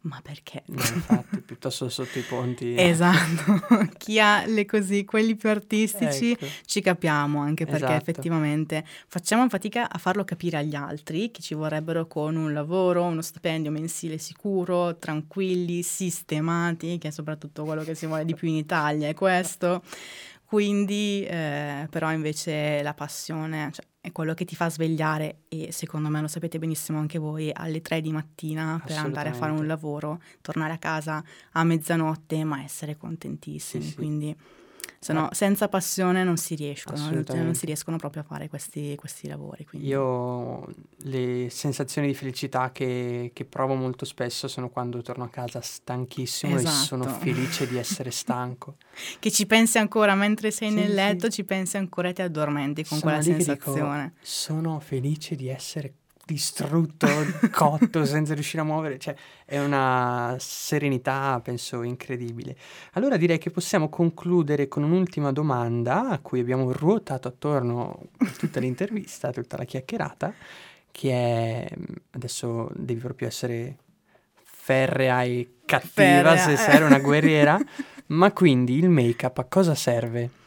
ma perché? No, infatti, piuttosto sotto i ponti. [LAUGHS] Esatto, [LAUGHS] chi ha le così, quelli più artistici, ecco. ci capiamo anche perché esatto. effettivamente facciamo fatica a farlo capire agli altri che ci vorrebbero con un lavoro, uno stipendio mensile sicuro, tranquilli, sistemati, che è soprattutto quello che si vuole di più in Italia, è questo. Quindi, eh, però invece la passione, cioè, è quello che ti fa svegliare e secondo me lo sapete benissimo anche voi alle 3 di mattina per andare a fare un lavoro, tornare a casa a mezzanotte ma essere contentissimi. Sì, sì. Quindi se no, senza passione non si riescono, non si riescono proprio a fare questi, questi lavori. Quindi. Io le sensazioni di felicità che, che, provo molto spesso sono quando torno a casa stanchissimo esatto. e sono felice di essere [LAUGHS] stanco. che ci pensi ancora mentre sei sì, nel letto, sì. ci pensi ancora e ti addormenti con sono quella sensazione. Dico, sono felice di essere distrutto, cotto, senza riuscire a muovere, cioè è una serenità, penso, incredibile. Allora direi che possiamo concludere con un'ultima domanda a cui abbiamo ruotato attorno tutta l'intervista, tutta la chiacchierata, che è, adesso devi proprio essere ferrea e cattiva ferrea. se sei una guerriera, ma quindi il make-up a cosa serve?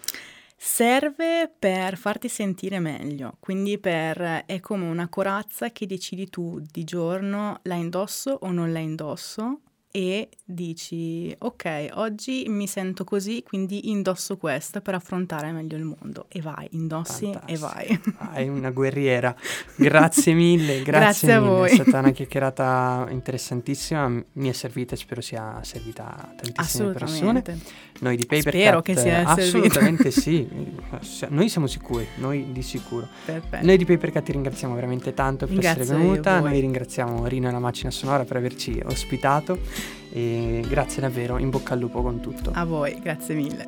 Serve per farti sentire meglio, quindi per, è come una corazza che decidi tu di giorno la indosso o non la indosso e dici ok, oggi mi sento così, quindi indosso questa per affrontare meglio il mondo e vai, indossi Fantastico. e vai. Hai una [LAUGHS] guerriera. Grazie mille, grazie, grazie mille. a voi. È stata una [LAUGHS] chiacchierata interessantissima, mi è servita e spero sia servita a tantissime persone. Noi di Paper Spero che sia assolutamente sì. [LAUGHS] Noi siamo sicuri, noi di sicuro. Perfetto. Noi di Papercat ti ringraziamo veramente tanto per Grazie essere venuta. Noi ringraziamo Rino e la macchina sonora per averci ospitato e grazie davvero, in bocca al lupo con tutto. A voi, grazie mille.